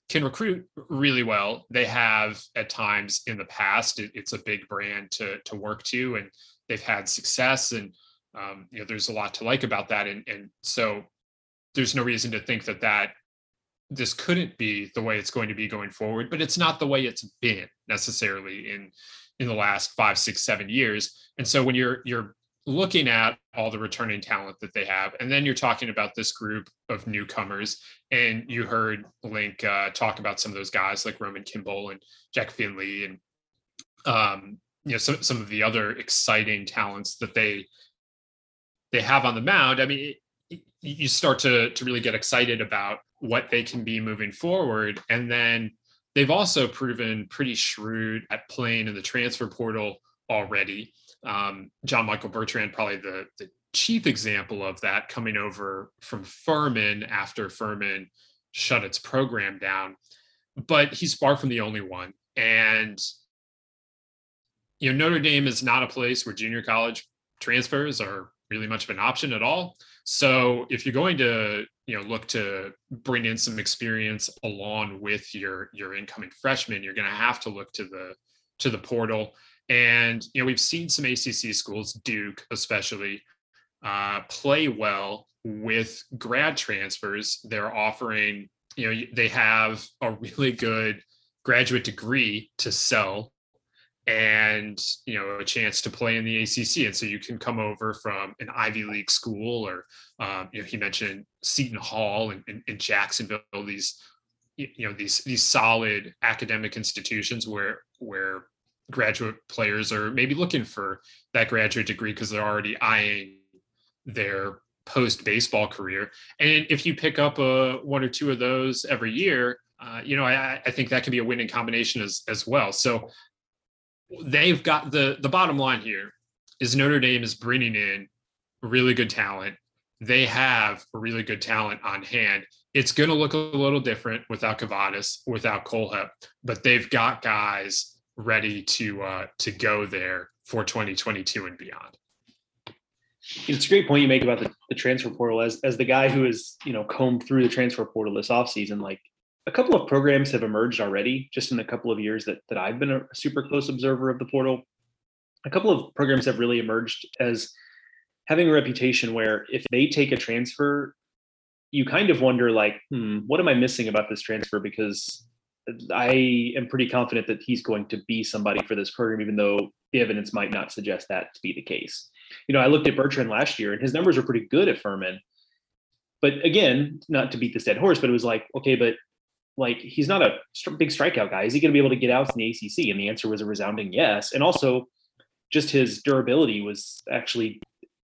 S1: can recruit really well. They have at times in the past it, it's a big brand to to work to and they've had success and um, you know there's a lot to like about that and and so there's no reason to think that that this couldn't be the way it's going to be going forward but it's not the way it's been necessarily in in the last five six seven years. And so when you're you're looking at all the returning talent that they have. And then you're talking about this group of newcomers and you heard link uh, talk about some of those guys like roman kimball and Jack Findlay and um, you know some, some of the other exciting talents that they they have on the mound, I mean, it, you start to to really get excited about what they can be moving forward, and then they've also proven pretty shrewd at playing in the transfer portal already. Um, John Michael Bertrand, probably the the chief example of that, coming over from Furman after Furman shut its program down. But he's far from the only one, and you know Notre Dame is not a place where junior college transfers are really much of an option at all. So if you're going to, you know, look to bring in some experience along with your your incoming freshman, you're going to have to look to the to the portal. And you know, we've seen some ACC schools, Duke especially, uh, play well with grad transfers. They're offering, you know, they have a really good graduate degree to sell and you know a chance to play in the ACC. And so you can come over from an Ivy League school, or um, you know he mentioned Seton Hall and, and, and, Jacksonville. These you know these these solid academic institutions where where graduate players are maybe looking for that graduate degree because they're already eyeing their post baseball career. And if you pick up a one or two of those every year, uh, you know, I, I, think that can be a winning combination as as well. So they've got the the bottom line here is Notre Dame is bringing in really good talent. They have really good talent on hand. It's going to look a little different without Kavadas, without Kohlhepp, but they've got guys ready to uh, to go there for 2022 and beyond.
S2: It's a great point you make about the, the transfer portal. As as the guy who has you know combed through the transfer portal this offseason, like a couple of programs have emerged already just in a couple of years that that I've been a super close observer of the portal. A couple of programs have really emerged as having a reputation where if they take a transfer, you kind of wonder like, hmm, what am I missing about this transfer? Because I am pretty confident that he's going to be somebody for this program, even though the evidence might not suggest that to be the case. You know, I looked at Bertrand last year and his numbers were pretty good at Furman. But again, not to beat this dead horse, but it was like, okay, but like he's not a big strikeout guy. Is he going to be able to get outs in the ACC? And the answer was a resounding yes. And also, just his durability was actually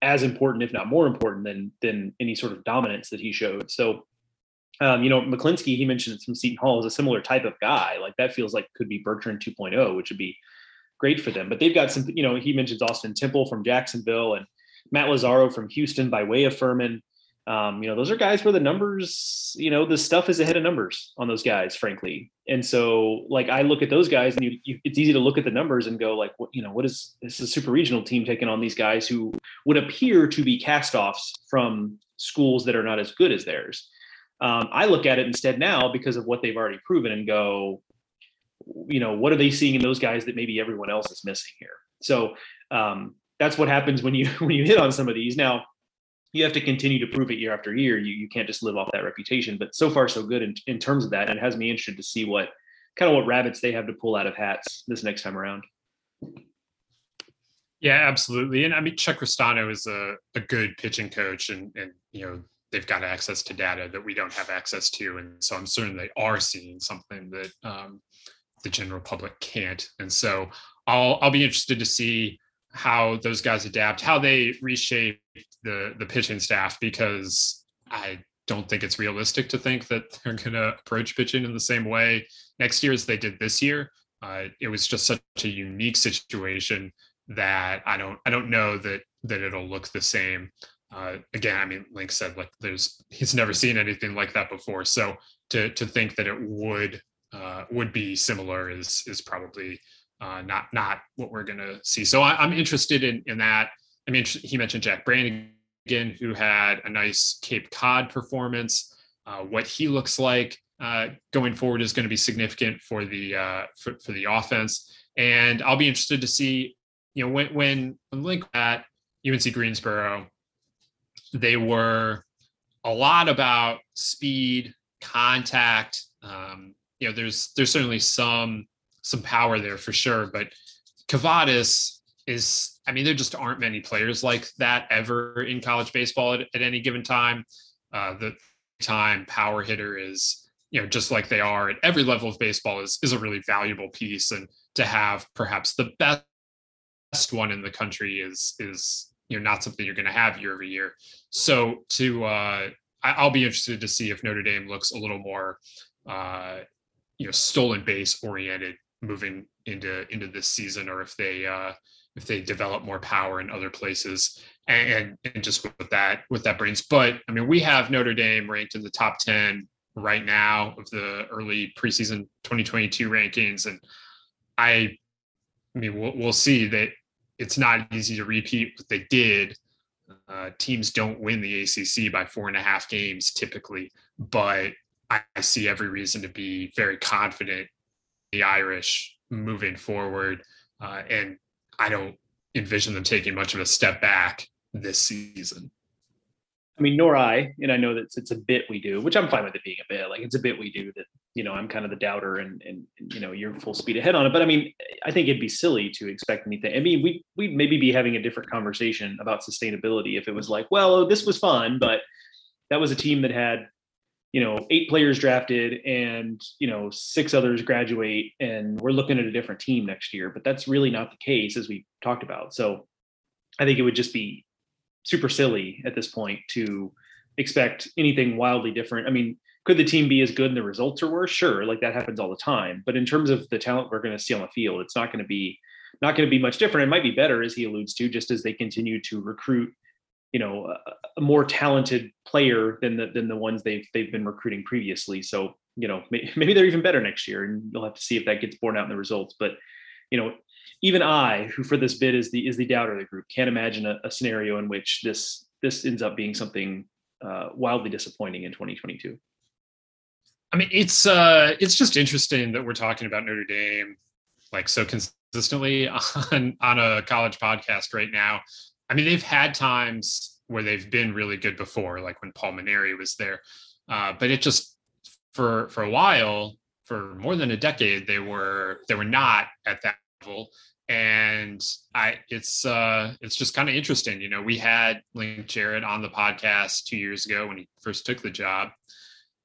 S2: as important, if not more important, than than any sort of dominance that he showed. So um, you know, McClinsky, he mentioned from Seton Hall is a similar type of guy. Like that feels like could be Bertrand 2.0, which would be great for them. But they've got some, you know, he mentions Austin Temple from Jacksonville and Matt Lazaro from Houston by way of Furman. Um, you know, those are guys where the numbers, you know, the stuff is ahead of numbers on those guys, frankly. And so, like, I look at those guys, and you, you, it's easy to look at the numbers and go, like, what, you know, what is this? Is a super regional team taking on these guys who would appear to be castoffs from schools that are not as good as theirs. Um, I look at it instead now because of what they've already proven and go, you know, what are they seeing in those guys that maybe everyone else is missing here? So um, that's what happens when you when you hit on some of these. Now you have to continue to prove it year after year. You you can't just live off that reputation. But so far so good in, in terms of that, and it has me interested to see what kind of what rabbits they have to pull out of hats this next time around.
S1: Yeah, absolutely. And I mean, Chuck Ristano is a, a good pitching coach, and and you know they've got access to data that we don't have access to, and so I'm certain they are seeing something that um, the general public can't. And so I'll I'll be interested to see how those guys adapt, how they reshape the the pitching staff, because I don't think it's realistic to think that they're going to approach pitching in the same way next year as they did this year. Uh, it was just such a unique situation that I don't I don't know that that it'll look the same uh, again, I mean, Link said like there's he's never seen anything like that before. So to to think that it would uh, would be similar is is probably uh, not not what we're gonna see. So I, am interested in in that. I mean, he mentioned Jack Brannigan, who had a nice Cape Cod performance. Uh, what he looks like uh, going forward is going to be significant for the uh, for, for the offense, and I'll be interested to see you know when when, when Link at UNC Greensboro they were a lot about speed, contact. Um, you know, there's there's certainly some some power there for sure, but Kavadas is. I mean, there just aren't many players like that ever in college baseball at, at any given time. Uh, the time power hitter is you know just like they are at every level of baseball is is a really valuable piece and to have perhaps the best one in the country is is you know not something you're going to have year over year. So to uh, I, will be interested to see if Notre Dame looks a little more uh, you know stolen base oriented moving into into this season, or if they uh, if they develop more power in other places and, and just with that with that brings. But I mean, we have Notre Dame ranked in the top ten right now of the early preseason 2022 rankings, and I I mean, we'll, we'll see that it's not easy to repeat what they did. Uh, teams don't win the ACC by four and a half games typically, but I, I see every reason to be very confident the Irish moving forward, uh, and I don't envision them taking much of a step back this season.
S2: I mean, nor I, and I know that it's a bit we do, which I'm fine with it being a bit. Like it's a bit we do that, you know, I'm kind of the doubter and and, you know, you're full speed ahead on it. But I mean, I think it'd be silly to expect anything. I mean, we we'd maybe be having a different conversation about sustainability if it was like, well, oh, this was fun, but that was a team that had, you know, eight players drafted and you know, six others graduate, and we're looking at a different team next year. But that's really not the case, as we talked about. So I think it would just be super silly at this point to expect anything wildly different. I mean, could the team be as good and the results are worse? Sure, like that happens all the time. But in terms of the talent we're going to see on the field, it's not going to be not going to be much different. It might be better, as he alludes to, just as they continue to recruit, you know, a, more talented player than the than the ones they've they've been recruiting previously. So you know, maybe, maybe they're even better next year, and you'll have to see if that gets borne out in the results. But you know, even I, who for this bid is the is the doubter of the group, can't imagine a, a scenario in which this this ends up being something uh, wildly disappointing in 2022.
S1: I mean, it's uh, it's just interesting that we're talking about Notre Dame like so consistently on on a college podcast right now. I mean, they've had times where they've been really good before, like when Paul Mainieri was there, uh, but it just for for a while, for more than a decade, they were they were not at that level and I it's uh it's just kind of interesting. You know, we had Link Jarrett on the podcast two years ago when he first took the job,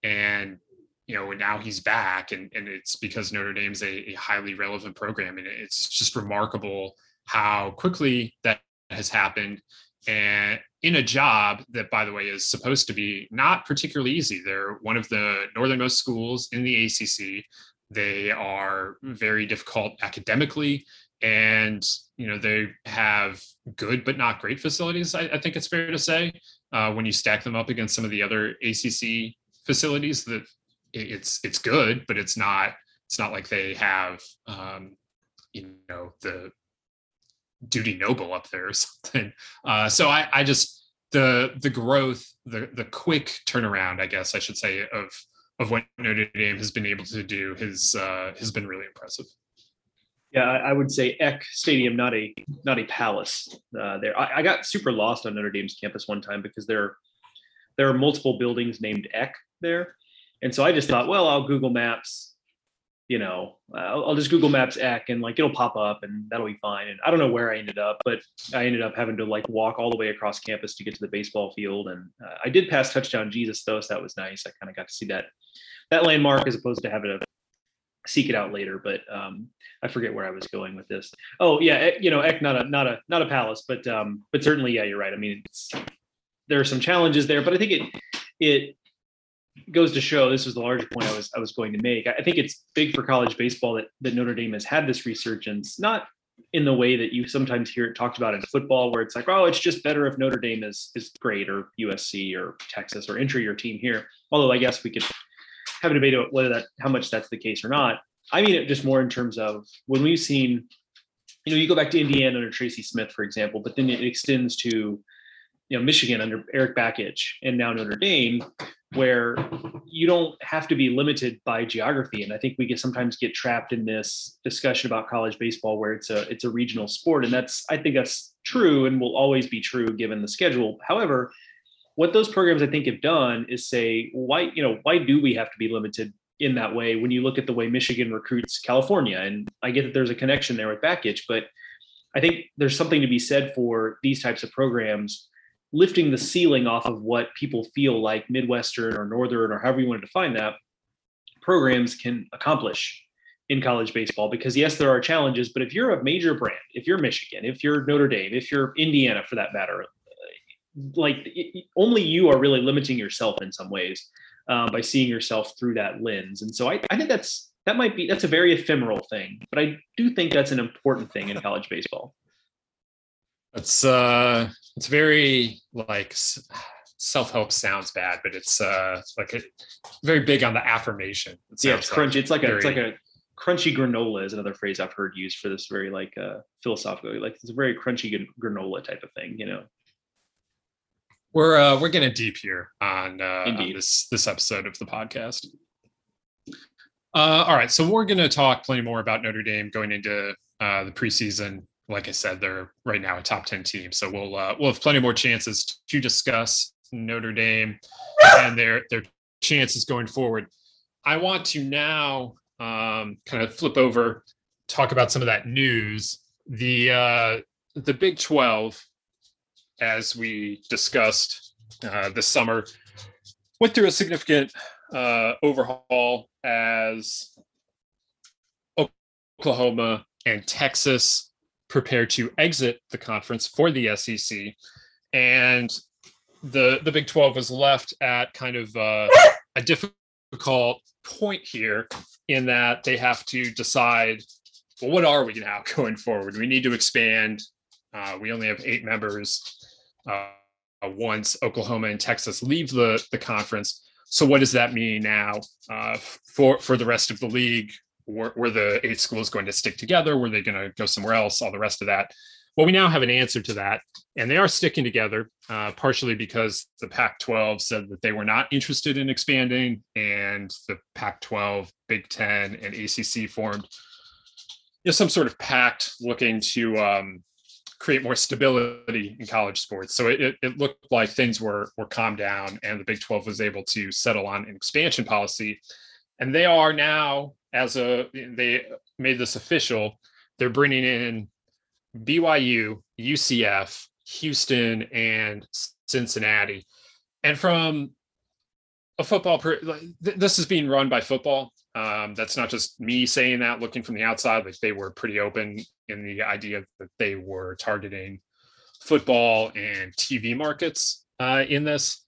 S1: and you know now he's back, and and it's because Notre Dame's a, a highly relevant program, and it's just remarkable how quickly that has happened, and in a job that, by the way, is supposed to be not particularly easy. They're one of the northernmost schools in the ACC. They are very difficult academically and you know they have good but not great facilities. I, I think it's fair to say uh, when you stack them up against some of the other ACC facilities that it's it's good, but it's not it's not like they have um, you know the Dudy Noble up there or something. Uh, so I, I just the the growth, the the quick turnaround, I guess I should say, of of what Notre Dame has been able to do has uh, has been really impressive.
S2: Yeah, I would say Eck Stadium, not a not a palace. Uh, there, I, I, got super lost on Notre Dame's campus one time because there there are multiple buildings named Eck there, and so I just thought, well, I'll Google Maps, you know, I'll, I'll just Google Maps Eck, and like it'll pop up, and that'll be fine. And I don't know where I ended up, but I ended up having to like walk all the way across campus to get to the baseball field, and uh, I did pass touchdown Jesus though, so that was nice. I kind of got to see that that landmark as opposed to having to seek it out later. But um, I forget where I was going with this. Oh yeah, you know, Eck not a not a not a palace, but um, but certainly yeah, you're right. I mean, there are some challenges there, but I think it it goes to show this was the larger point I was I was going to make. I think it's big for college baseball that that Notre Dame has had this resurgence, not in the way that you sometimes hear it talked about in football, where it's like, oh, it's just better if Notre Dame is is great or USC or Texas or enter your team here. Although I guess we could have a debate about whether that how much that's the case or not. I mean it just more in terms of when we've seen, you know, you go back to Indiana under Tracy Smith, for example, but then it extends to, you know, Michigan under Erik Bakich and now Notre Dame, where you don't have to be limited by geography. And I think we get sometimes get trapped in this discussion about college baseball where it's a it's a regional sport. And that's I think that's true and will always be true given the schedule. However, what those programs I think have done is say, why, you know, why do we have to be limited in that way when you look at the way Michigan recruits California? And I get that there's a connection there with Bakich, but I think there's something to be said for these types of programs lifting the ceiling off of what people feel like Midwestern or Northern or however you want to define that programs can accomplish in college baseball because yes there are challenges but if you're a major brand if you're michigan if you're notre dame if you're indiana for that matter like it, only you are really limiting yourself in some ways uh, by seeing yourself through that lens. And so I, I think that's that might be that's a very ephemeral thing, but I do think that's an important thing in college baseball.
S1: It's uh, it's very like self-help sounds bad, but it's uh like a, very big on the affirmation.
S2: It yeah, it's crunchy. It's like very, a it's like a crunchy granola is another phrase I've heard used for this very like uh philosophical like it's a very crunchy granola type of thing, you know.
S1: We're uh, we're getting deep here on, uh, on this this episode of the podcast. Uh, all right, so we're going to talk plenty more about Notre Dame going into uh, the preseason. Like I said, they're right now a top ten team, so we'll uh, we'll have plenty more chances to discuss Notre Dame and their their chances going forward. I want to now um, kind of flip over, talk about some of that news. The uh, the Big Twelve as we discussed uh, this summer, went through a significant uh, overhaul as Oklahoma and Texas prepare to exit the conference for the SEC, and the the Big Twelve was left at kind of uh, a difficult point here in that they have to decide well what are we now going forward we need to expand uh, we only have eight members uh, once Oklahoma and Texas leave the, the conference. So what does that mean now uh, for for the rest of the league? Were, were the eight schools going to stick together? Were they going to go somewhere else? All the rest of that. Well, we now have an answer to that, and they are sticking together, uh, partially because the Pac 12 said that they were not interested in expanding, and the Pac 12, Big Ten, and ACC formed you know, some sort of pact looking to um, create more stability in college sports. So it, it looked like things were, were calmed down, and the Big 12 was able to settle on an expansion policy. And they are now, as a, they made this official, they're bringing in BYU, UCF, Houston, and Cincinnati. And from a football, per, this is being run by football. Um, that's not just me saying that, looking from the outside. Like they were pretty open in the idea that they were targeting football and TV markets uh, in this.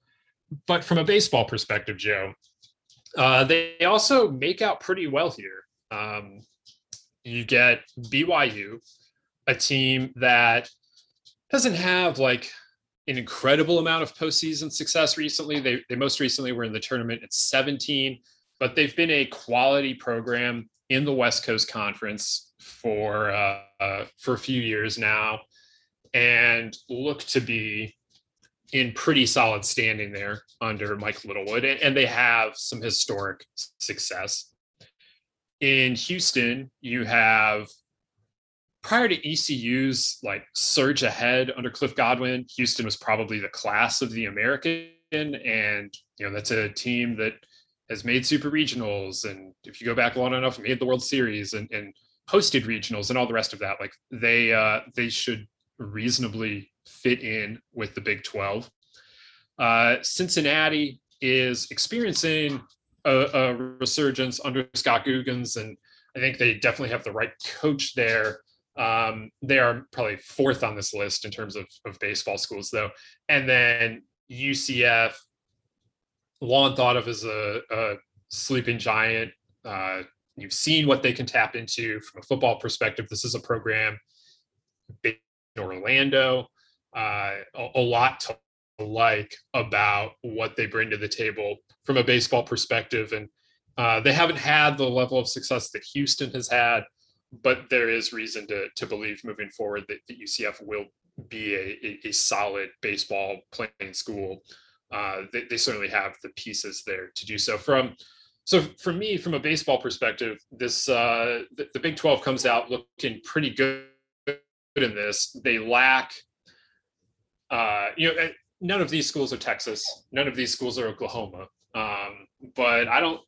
S1: But from a baseball perspective, Joe, uh, they also make out pretty well here. Um, you get BYU, a team that doesn't have like an incredible amount of postseason success recently. They, they most recently were in the tournament at 17, but they've been a quality program in the West Coast Conference for uh, uh, for a few years now, and look to be in pretty solid standing there under Mike Littlewood, and, and they have some historic success. In Houston, you have prior to ECU's like surge ahead under Cliff Godwin, Houston was probably the class of the American, and you know that's a team that has made super regionals, and if you go back long enough, made the World Series and, and hosted regionals and all the rest of that. Like they uh, they should reasonably fit in with the Big Twelve. Uh, Cincinnati is experiencing a, a resurgence under Scott Googins, and I think they definitely have the right coach there um, they are probably fourth on this list in terms of, of baseball schools, though. And then UCF, long thought of as a, a sleeping giant. Uh, you've seen what they can tap into from a football perspective. This is a program in Orlando. Uh, a, lot to like about what they bring to the table from a baseball perspective. And uh, they haven't had the level of success that Houston has had but there is reason to to believe moving forward that, that UCF will be a, a, a, solid baseball playing school. Uh, they, they certainly have the pieces there to do so. From so for me, from a baseball perspective, this uh, the, the Big Twelve comes out looking pretty good in this. They lack, uh, you know, none of these schools are Texas. None of these schools are Oklahoma. Um, but I don't,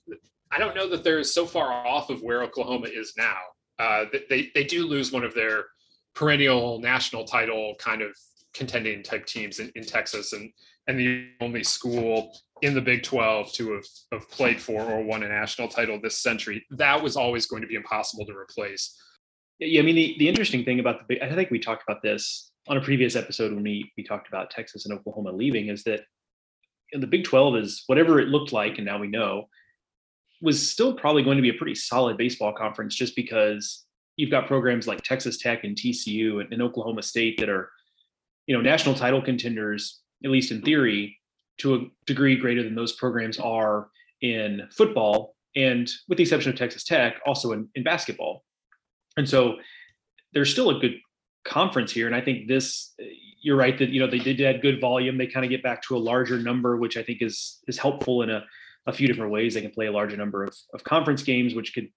S1: I don't know that they're so far off of where Oklahoma is now uh, they they do lose one of their perennial national title kind of contending type teams in, in Texas and and the only school in the Big 12 to have, have played for or won a national title this century. That was always going to be impossible to replace.
S2: Yeah, I mean the, the interesting thing about the I think we talked about this on a previous episode when we we talked about Texas and Oklahoma leaving is that the Big 12 is whatever it looked like, and now we know was still probably going to be a pretty solid baseball conference just because you've got programs like Texas Tech and TCU and, and Oklahoma State that are, you know, national title contenders, at least in theory, to a degree greater than those programs are in football and with the exception of Texas Tech, also in, in basketball. And so there's still a good conference here. And I think this, you're right that, you know, they did add good volume. They kind of get back to a larger number, which I think is, is helpful in a, a few different ways. They can play a larger number of, of conference games, which could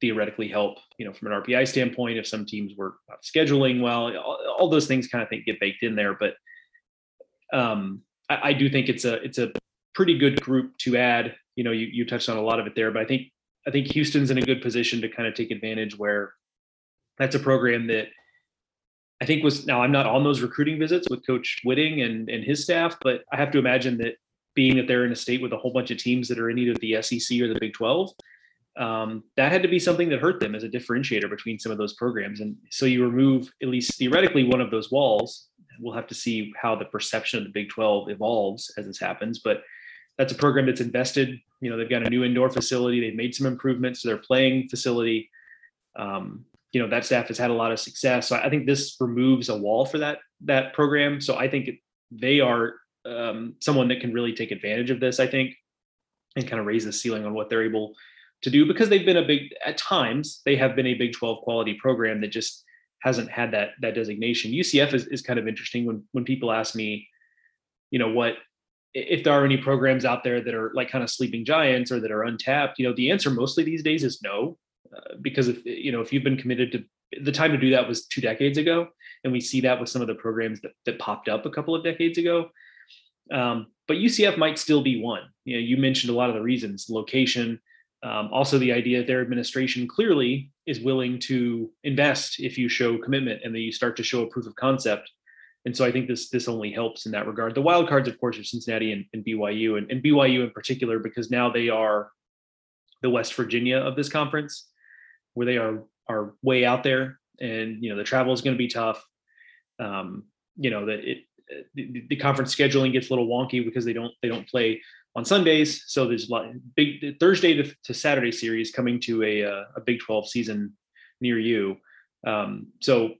S2: theoretically help, you know, from an RPI standpoint, if some teams were scheduling well, all, all, those things kind of think get baked in there. But um, I, I, do think it's a it's a pretty good group to add. You know, you, you touched on a lot of it there, but I think I think Houston's in a good position to kind of take advantage where that's a program that I think was now I'm not on those recruiting visits with Coach Whitting and, and his staff, but I have to imagine that being that they're in a state with a whole bunch of teams that are in either the SEC or the Big 12, um, that had to be something that hurt them as a differentiator between some of those programs. And so you remove, at least theoretically, one of those walls. We'll have to see how the perception of the Big 12 evolves as this happens. But that's a program that's invested. You know, they've got a new indoor facility. They've made some improvements to their playing facility. Um, you know, that staff has had a lot of success. So I think this removes a wall for that that program. So I think they are um, someone that can really take advantage of this, I think, and kind of raise the ceiling on what they're able to do because they've been a big at times they have been a Big 12 quality program that just hasn't had that that designation. UCF is, is kind of interesting when when people ask me, you know, what if there are any programs out there that are like kind of sleeping giants or that are untapped, you know, the answer mostly these days is no, because if you know if you've been committed to the time to do that was two decades ago, and we see that with some of the programs that, that popped up a couple of decades ago. Um, but UCF might still be one. You know, you mentioned a lot of the reasons: location, um, also the idea that their administration clearly is willing to invest if you show commitment and then you start to show a proof of concept. And so I think this this only helps in that regard. The wild cards, of course, are Cincinnati and, and BYU, and, and BYU in particular because now they are the West Virginia of this conference, where they are are way out there, and you know the travel is going to be tough. Um, you know that it the, the, conference scheduling gets a little wonky because they don't they don't play on Sundays. So there's a lot big Thursday to, to Saturday series coming to a uh, a Big 12 season near you. Um, so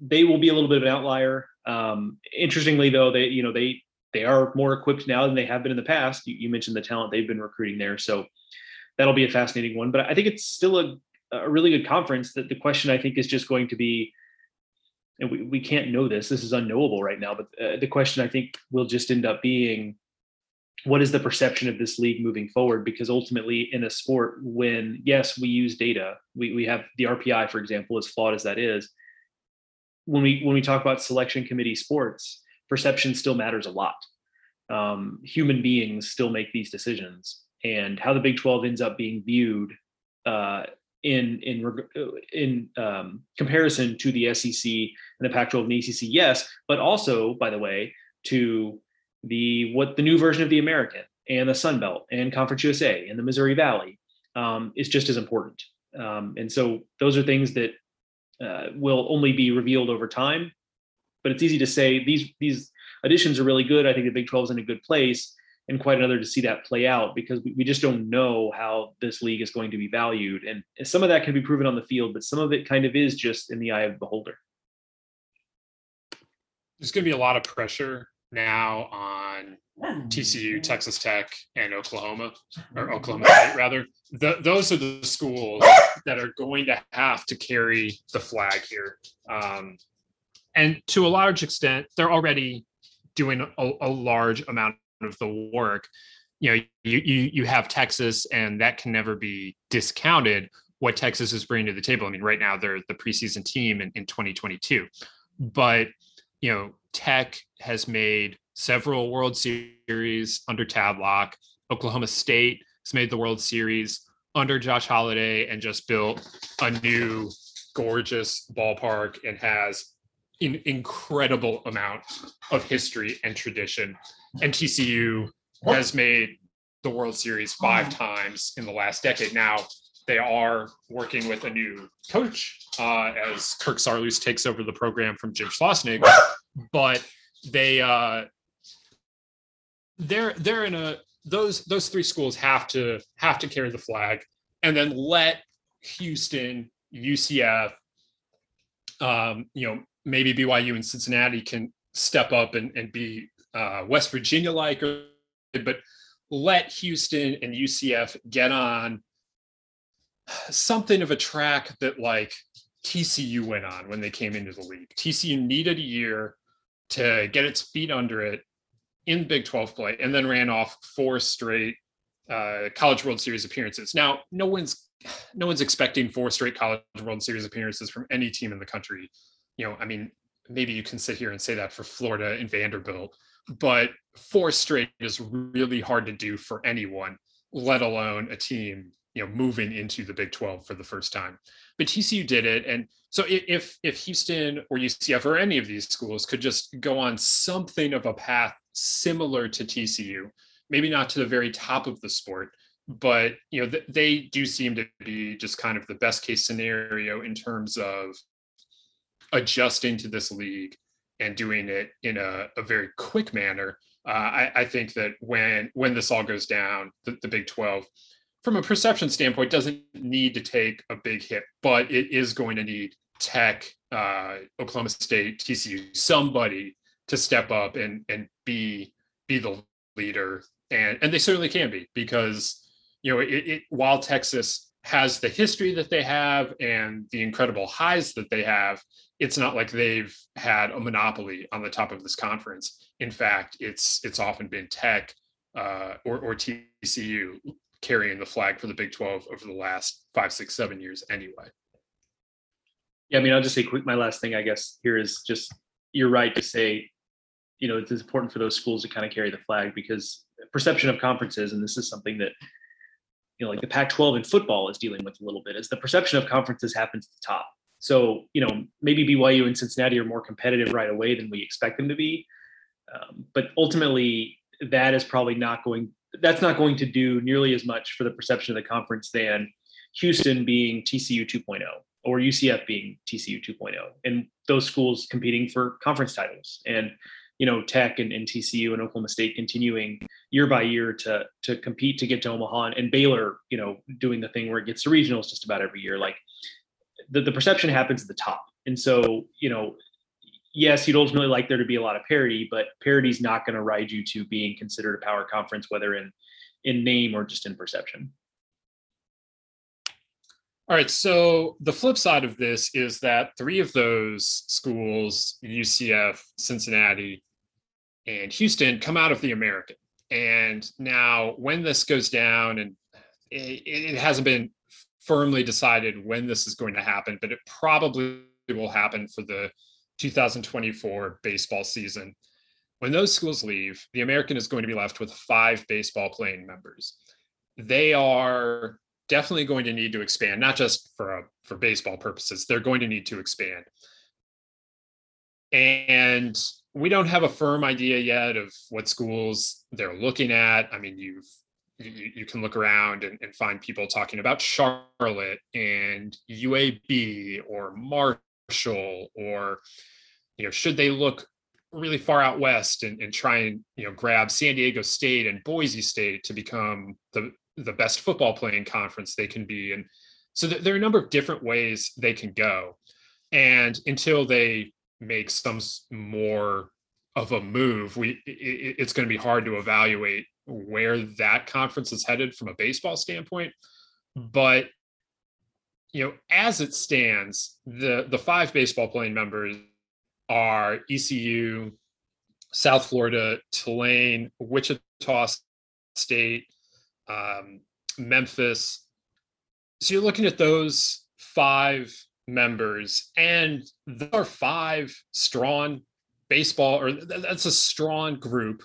S2: they will be a little bit of an outlier. Um, interestingly, though, they you know they they are more equipped now than they have been in the past. You, you, mentioned the talent they've been recruiting there, so that'll be a fascinating one. But I think it's still a, a really good conference. That the question I think is just going to be and we, we can't know this this is unknowable right now but uh, the question i think will just end up being what is the perception of this league moving forward because ultimately in a sport when yes we use data we, we have the rpi for example as flawed as that is when we when we talk about selection committee sports perception still matters a lot um, human beings still make these decisions and how the big 12 ends up being viewed uh, in in in um, comparison to the SEC and the Pac-12 and the ACC, yes, but also, by the way, to the what the new version of the American and the Sun Belt and Conference USA and the Missouri Valley um, is just as important. Um, and so those are things that uh, will only be revealed over time. But it's easy to say these these additions are really good. I think the Big 12 is in a good place and quite another to see that play out because we, we just don't know how this league is going to be valued. And some of that can be proven on the field, but some of it kind of is just in the eye of the beholder.
S1: There's going to be a lot of pressure now on TCU, Texas Tech, and Oklahoma, or Oklahoma State, rather. The, those are the schools that are going to have to carry the flag here. Um, and to a large extent, they're already doing a, a large amount of the work you know you, you you have texas and that can never be discounted what texas is bringing to the table. I mean right now they're the preseason team in, in 2022 but you know tech has made several world series under tadlock. Oklahoma state has made the world series under josh Holliday and just built a new gorgeous ballpark and has an incredible amount of history and tradition and TCU has made the World Series five times in the last decade. Now they are working with a new coach uh, as Kirk Saarloos takes over the program from Jim Schlossnagle, but they uh, they're they're in a those those three schools have to have to carry the flag and then let Houston, UCF, um, you know, maybe BYU and Cincinnati can step up and, and be uh, West Virginia like, but let Houston and UCF get on something of a track that like TCU went on when they came into the league. TCU needed a year to get its feet under it in Big 12 play and then ran off four straight uh, College World Series appearances. Now, no one's no one's expecting four straight College World Series appearances from any team in the country. You know, I mean, maybe you can sit here and say that for Florida and Vanderbilt, but four straight is really hard to do for anyone, let alone a team, you know, moving into the Big 12 for the first time. But TCU did it. And so if if Houston or UCF or any of these schools could just go on something of a path similar to TCU, maybe not to the very top of the sport, but you know, they do seem to be just kind of the best case scenario in terms of adjusting to this league and doing it in a, a very quick manner. Uh, I, I, think that when when this all goes down, the, the, Big 12, from a perception standpoint, doesn't need to take a big hit, but it is going to need Tech, uh, Oklahoma State, TCU, somebody to step up and and be be the leader, and and they certainly can be because you know, it, it, while Texas has the history that they have and the incredible highs that they have, it's not like they've had a monopoly on the top of this conference. In fact, it's it's often been Tech uh, or, or TCU carrying the flag for the Big 12 over the last five, six, seven years anyway.
S2: Yeah, I mean, I'll just say quick. My last thing, I guess, here is just you're right to say, you know, it's important for those schools to kind of carry the flag because perception of conferences, and this is something that, you know, like the Pac-12 in football is dealing with a little bit, is the perception of conferences happens at the top. So, you know, maybe BYU and Cincinnati are more competitive right away than we expect them to be, um, but ultimately, that is probably not going. That's not going to do nearly as much for the perception of the conference than Houston being TCU 2.0 or UCF being TCU 2.0, and those schools competing for conference titles, and you know Tech and, and TCU and Oklahoma State continuing year by year to to compete to get to Omaha, and, and Baylor, you know, doing the thing where it gets to regionals just about every year. Like the, the perception happens at the top, and so you know, yes, you'd ultimately like there to be a lot of parity, but parity is not going to ride you to being considered a power conference, whether in in name or just in perception.
S1: All right. So the flip side of this is that three of those schools, UCF, Cincinnati, and Houston, come out of the American. And now, when this goes down, and it, it hasn't been firmly decided when this is going to happen, but it probably will happen for the 2024 baseball season. When those schools leave, the American is going to be left with five baseball playing members. They are definitely going to need to expand, not just for for baseball purposes. They're going to need to expand, and we don't have a firm idea yet of what schools they're looking at. I mean, you've you, you can look around and, and find people talking about Charlotte and UAB or Marshall or you know should they look really far out west and, and try and you know grab San Diego State and Boise State to become the the best football playing conference they can be and so th- there are a number of different ways they can go. And until they make some more of a move we it, it's going to be hard to evaluate where that conference is headed from a baseball standpoint but you know as it stands the the five baseball playing members are ECU South Florida Tulane Wichita State um, Memphis. So you're looking at those five members, and there are five strong baseball, or that's a strong group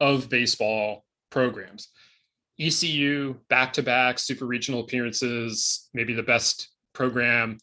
S1: of baseball programs. ECU back to back super regional appearances, maybe the best program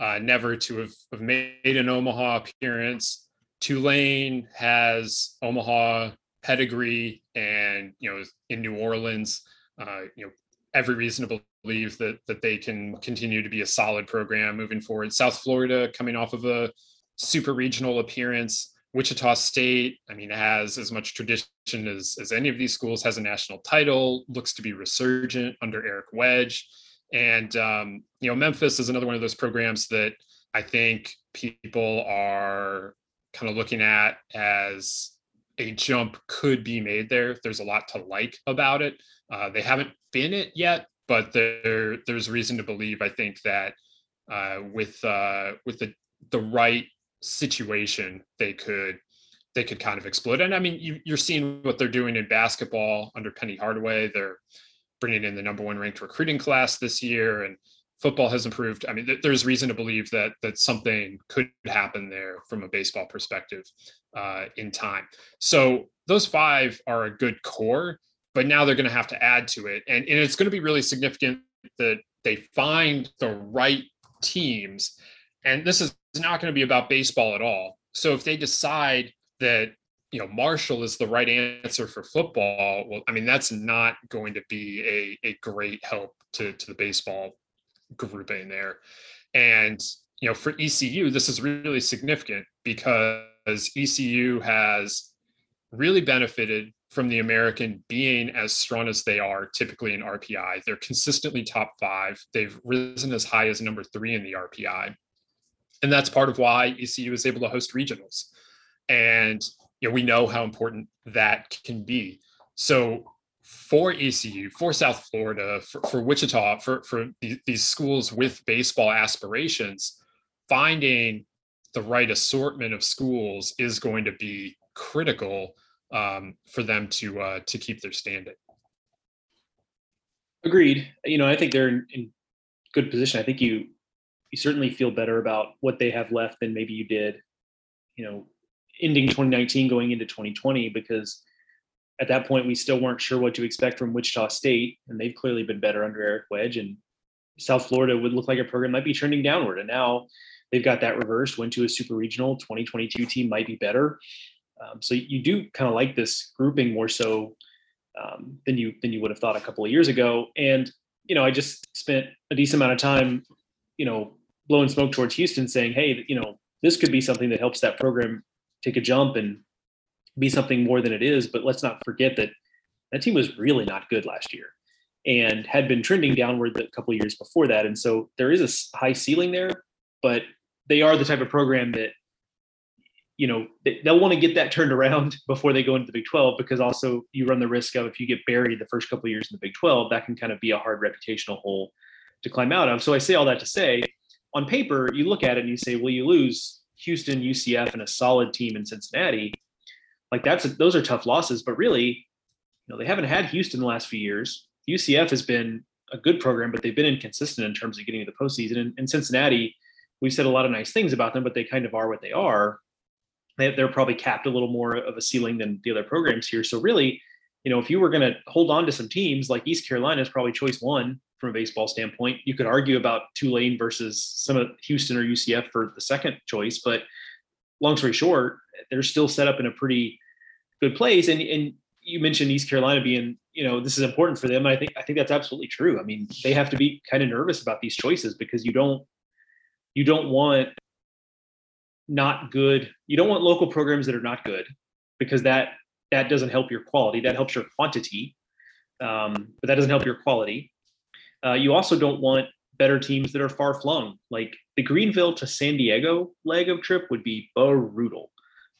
S1: uh, never to have, have made an Omaha appearance. Tulane has Omaha pedigree and you know in New Orleans uh, you know every reason to believe that that they can continue to be a solid program moving forward. South Florida coming off of a super regional appearance. Wichita State, I mean, has as much tradition as, as any of these schools, has a national title, looks to be resurgent under Eric Wedge. And, um, you know, Memphis is another one of those programs that I think people are kind of looking at as a jump could be made there. There's a lot to like about it. Uh, they haven't been it yet, but there there's reason to believe. I think that uh, with uh, with the the right situation, they could they could kind of explode. And I mean, you, you're seeing what they're doing in basketball under Penny Hardaway. They're bringing in the number one ranked recruiting class this year, and football has improved. I mean, th- there's reason to believe that that something could happen there from a baseball perspective uh, in time. So those five are a good core but now they're going to have to add to it. And, and it's going to be really significant that they find the right teams. And this is not going to be about baseball at all. So if they decide that, you know, Marshall is the right answer for football, well, I mean, that's not going to be a, a great help to, to the baseball grouping there. And, you know, for ECU, this is really significant because ECU has really benefited from the American being as strong as they are typically in RPI. They're consistently top five. They've risen as high as number three in the RPI. And that's part of why ECU is able to host regionals. And you know, we know how important that can be. So for ECU, for South Florida, for, for Wichita, for, for these schools with baseball aspirations, finding the right assortment of schools is going to be critical um, for them to uh, to keep their standing.
S2: Agreed. You know, I think they're in, in good position. I think you you certainly feel better about what they have left than maybe you did, you know, ending 2019 going into 2020 because at that point we still weren't sure what to expect from Wichita State and they've clearly been better under Eric Wedge and South Florida would look like a program might be trending downward and now they've got that reversed went to a super regional 2022 team might be better. Um, so you do kind of like this grouping more so um, than you than you would have thought a couple of years ago and you know I just spent a decent amount of time you know blowing smoke towards Houston saying hey you know this could be something that helps that program take a jump and be something more than it is. But let's not forget that that team was really not good last year and had been trending downward a couple years before that. And so there is a high ceiling there, but they are the type of program that you know they'll want to get that turned around before they go into the Big 12 because also you run the risk of if you get buried the first couple years in the Big 12, that can kind of be a hard reputational hole to climb out of. So I say all that to say, on paper, you look at it and you say, well, you lose Houston, UCF, and a solid team in Cincinnati like that's those are tough losses. But really, you know, they haven't had Houston the last few years. UCF has been a good program, but they've been inconsistent in terms of getting to the postseason. And, and Cincinnati, we've said a lot of nice things about them, but they kind of are what they are. They, they're probably capped a little more of a ceiling than the other programs here. So really, you know, if you were going to hold on to some teams like East Carolina is probably choice one from a baseball standpoint. You could argue about Tulane versus some of Houston or UCF for the second choice, but long story short, they're still set up in a pretty good place. And and you mentioned East Carolina being, you know, this is important for them. I think I think that's absolutely true. I mean, they have to be kind of nervous about these choices because you don't you don't want not good. You don't want local programs that are not good because that that doesn't help your quality. That helps your quantity, um, but that doesn't help your quality. Uh, you also don't want better teams that are far flung. Like the Greenville to San Diego leg of trip would be brutal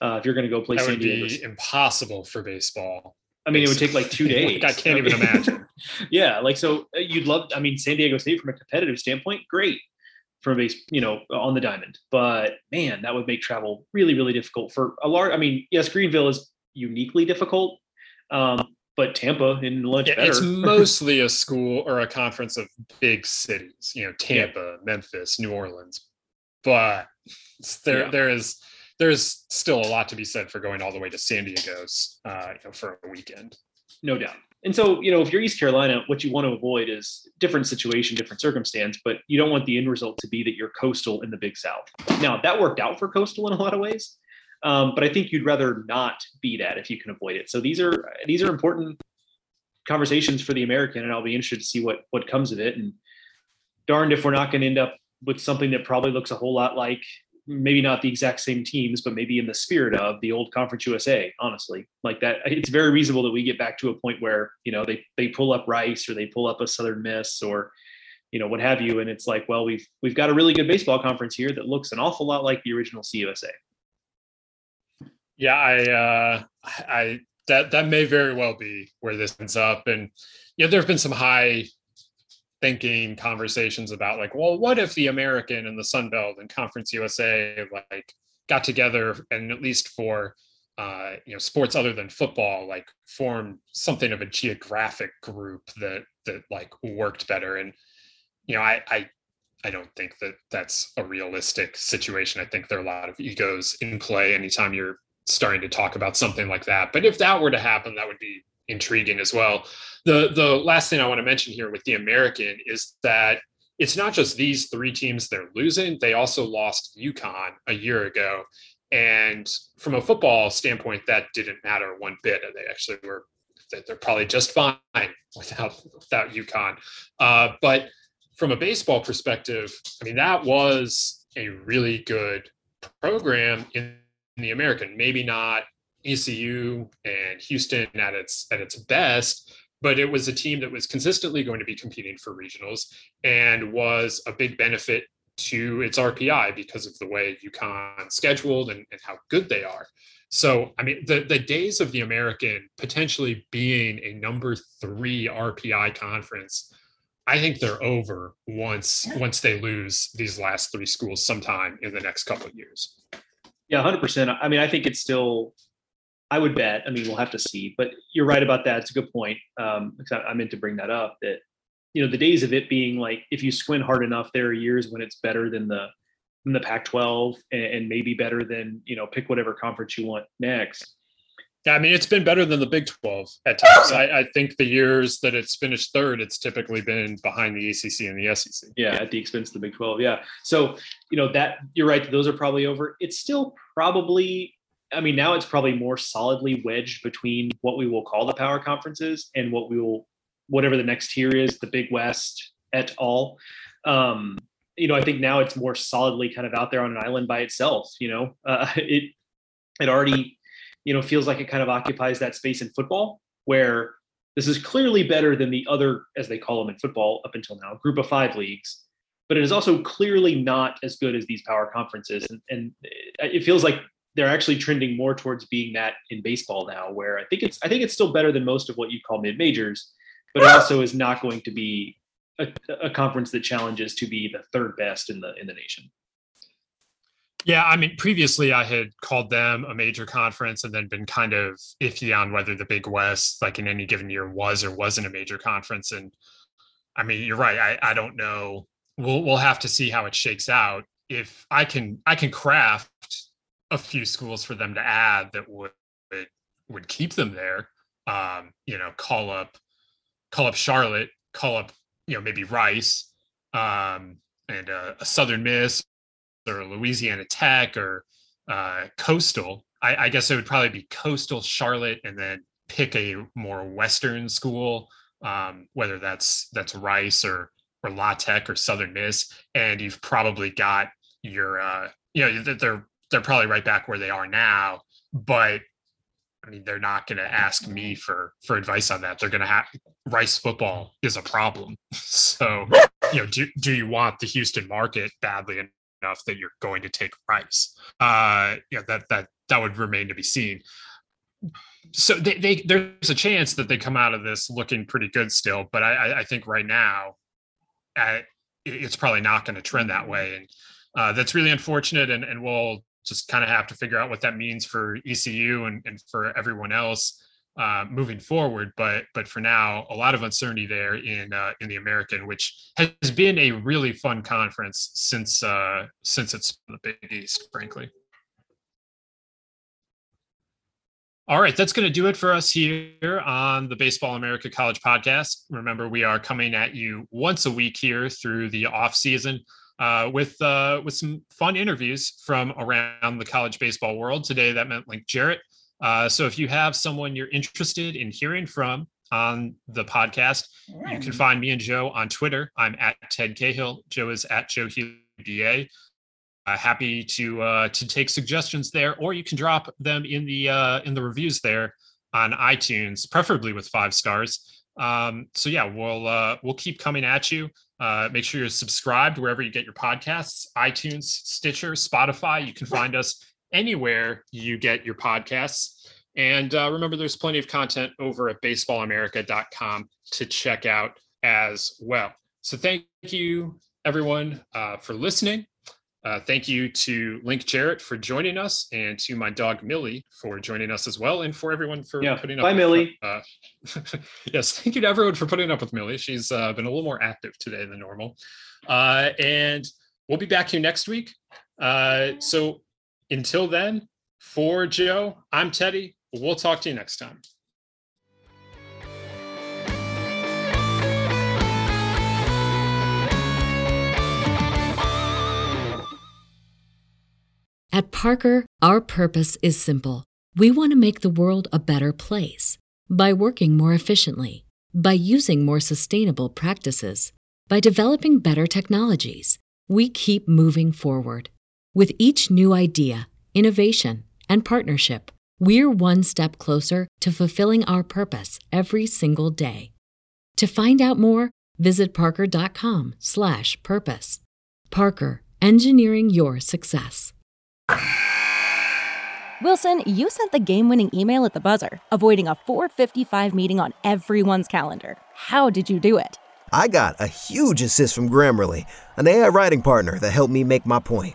S2: uh, if you're going to go play
S1: that
S2: San
S1: would
S2: Diego.
S1: be impossible for baseball.
S2: I mean, it would take like two days.
S1: I can't even imagine.
S2: yeah, like so uh, you'd love. I mean, San Diego State from a competitive standpoint, great from a base, you know, on the diamond. But man, that would make travel really, really difficult for a large. I mean, yes, Greenville is uniquely difficult, um, but Tampa in lunch
S1: yeah,
S2: better.
S1: It's mostly a school or a conference of big cities. You know, Tampa, yeah. Memphis, New Orleans, but there yeah. there is there's still a lot to be said for going all the way to San Diego's uh, you know, for a weekend.
S2: No doubt. And so, you know, if you're East Carolina, what you want to avoid is different situation, different circumstance, but you don't want the end result to be that you're coastal in the Big South. Now, that worked out for coastal in a lot of ways, um, but I think you'd rather not be that if you can avoid it. So these are these are important conversations for the American, and I'll be interested to see what what comes of it. And darned if we're not going to end up with something that probably looks a whole lot like maybe not the exact same teams, but maybe in the spirit of the old Conference USA. Honestly, like that, it's very reasonable that we get back to a point where you know they they pull up Rice or they pull up a Southern Miss or you know what have you, and it's like, well, we've we've got a really good baseball conference here that looks an awful lot like the original CUSA.
S1: Yeah, I uh, I that that may very well be where this ends up, and yeah, there have been some high thinking conversations about like, well, what if the American and the Sun Belt and Conference USA like got together and at least for uh, you know sports other than football like form something of a geographic group that that like worked better and you know I I I don't think that that's a realistic situation. I think there are a lot of egos in play anytime you're starting to talk about something like that. But if that were to happen, that would be intriguing as well. The the last thing I want to mention here with the American is that it's not just these three teams they're losing; they also lost UConn a year ago, and from a football standpoint, that didn't matter one bit. They actually were they're probably just fine without without UConn. Uh, but from a baseball perspective, I mean that was a really good program in the American. Maybe not ECU and Houston at its at its best, but it was a team that was consistently going to be competing for regionals and was a big benefit to its RPI because of the way UConn scheduled and, and how good they are. So, I mean, the, the days of the American potentially being a number three RPI conference, I think they're over once once they lose these last three schools sometime in the next couple of years.
S2: Yeah, hundred percent. I mean, I think it's still. I would bet. I mean, we'll have to see, but you're right about that. It's a good point. Um, I meant to bring that up. That you know, the days of it being like, if you squint hard enough, there are years when it's better than the than the Pac-12 and, and maybe better than you know, pick whatever conference you want next.
S1: I mean, it's been better than the Big 12 at times. I, I, think the years that it's finished third, it's typically been behind the ACC and the SEC.
S2: Yeah, at the expense of the Big 12. Yeah. So, you know, that you're right. Those are probably over. It's still probably, I mean, now it's probably more solidly wedged between what we will call the power conferences and what we will, whatever the next tier is, the Big West et al. Um, you know, I think now it's more solidly kind of out there on an island by itself. You know, uh, it, it already you know, feels like it kind of occupies that space in football where this is clearly better than the other, as they call them in football up until now, group of five leagues. But it is also clearly not as good as these power conferences. And, and it feels like they're actually trending more towards being that in baseball now, where I think it's I think it's still better than most of what you call mid majors, but it also is not going to be a, a conference that challenges to be the third best in the in the nation.
S1: Yeah, I mean, previously I had called them a major conference and then been kind of iffy on whether the Big West, like in any given year, was or wasn't a major conference. And I mean, you're right. I, I don't know. We'll we'll have to see how it shakes out. If I can I can craft a few schools for them to add that would would, keep them there. Um, you know, call up call up Charlotte, call up you know maybe Rice, um, and uh, a Southern Miss or Louisiana Tech or uh, Coastal. I, I guess it would probably be Coastal, Charlotte, and then pick a more Western school, um, whether that's that's Rice or or La Tech or Southern Miss, and you've probably got your uh, you know they're they're probably right back where they are now, but I mean, they're not going to ask me for for advice on that. They're going to have Rice football is a problem. So, you know, do do you want the Houston market badly enough that you're going to take price. Uh, yeah, that that that would remain to be seen. So they, they there's a chance that they come out of this looking pretty good still, but I, I think right now, uh, it's probably not going to trend that way, and uh, that's really unfortunate. And, and we'll just kind of have to figure out what that means for ECU and, and for everyone else uh, moving forward. But but for now, a lot of uncertainty there in uh, in the American, which has been a really fun conference since uh, since it's the Big East, frankly. All right, that's going to do it for us here on the Baseball America College podcast. Remember, we are coming at you once a week here through the off season uh, with uh, with some fun interviews from around the college baseball world. Today, that meant Link Jarrett uh, so if you have someone you're interested in hearing from on the podcast, you can find me and Joe on Twitter. I'm at Ted Cahill. Joe is at Joe Healy. Uh, happy to uh, to take suggestions there, or you can drop them in the uh, in the reviews there on iTunes, preferably with five stars. Um, so yeah, we'll uh, we'll keep coming at you. Uh, make sure you're subscribed wherever you get your podcasts, iTunes, Stitcher, Spotify. You can find us anywhere you get your podcasts. And uh, remember, there's plenty of content over at baseballamerica.com to check out as well. So thank you, everyone, uh, for listening. Uh, thank you to Link Jarrett for joining us, and to my dog Millie for joining us as well, and for everyone for
S2: yeah.
S1: putting up.
S2: Bye,
S1: with,
S2: Millie.
S1: Uh, yes, thank you to everyone for putting up with Millie. She's uh, been a little more active today than normal, uh, and we'll be back here next week. Uh, so until then, for Joe, I'm Teddy. We'll talk to you next time.
S4: At Parker, our purpose is simple. We want to make the world a better place by working more efficiently, by using more sustainable practices, by developing better technologies. We keep moving forward with each new idea, innovation, and partnership, we're one step closer to fulfilling our purpose every single day. To find out more, visit parker.com/purpose. Parker, engineering your success.
S5: Wilson, you sent the game-winning email at the buzzer, avoiding a 4:55 meeting on everyone's calendar. How did you do it?
S6: I got a huge assist from Grammarly, an AI writing partner that helped me make my point.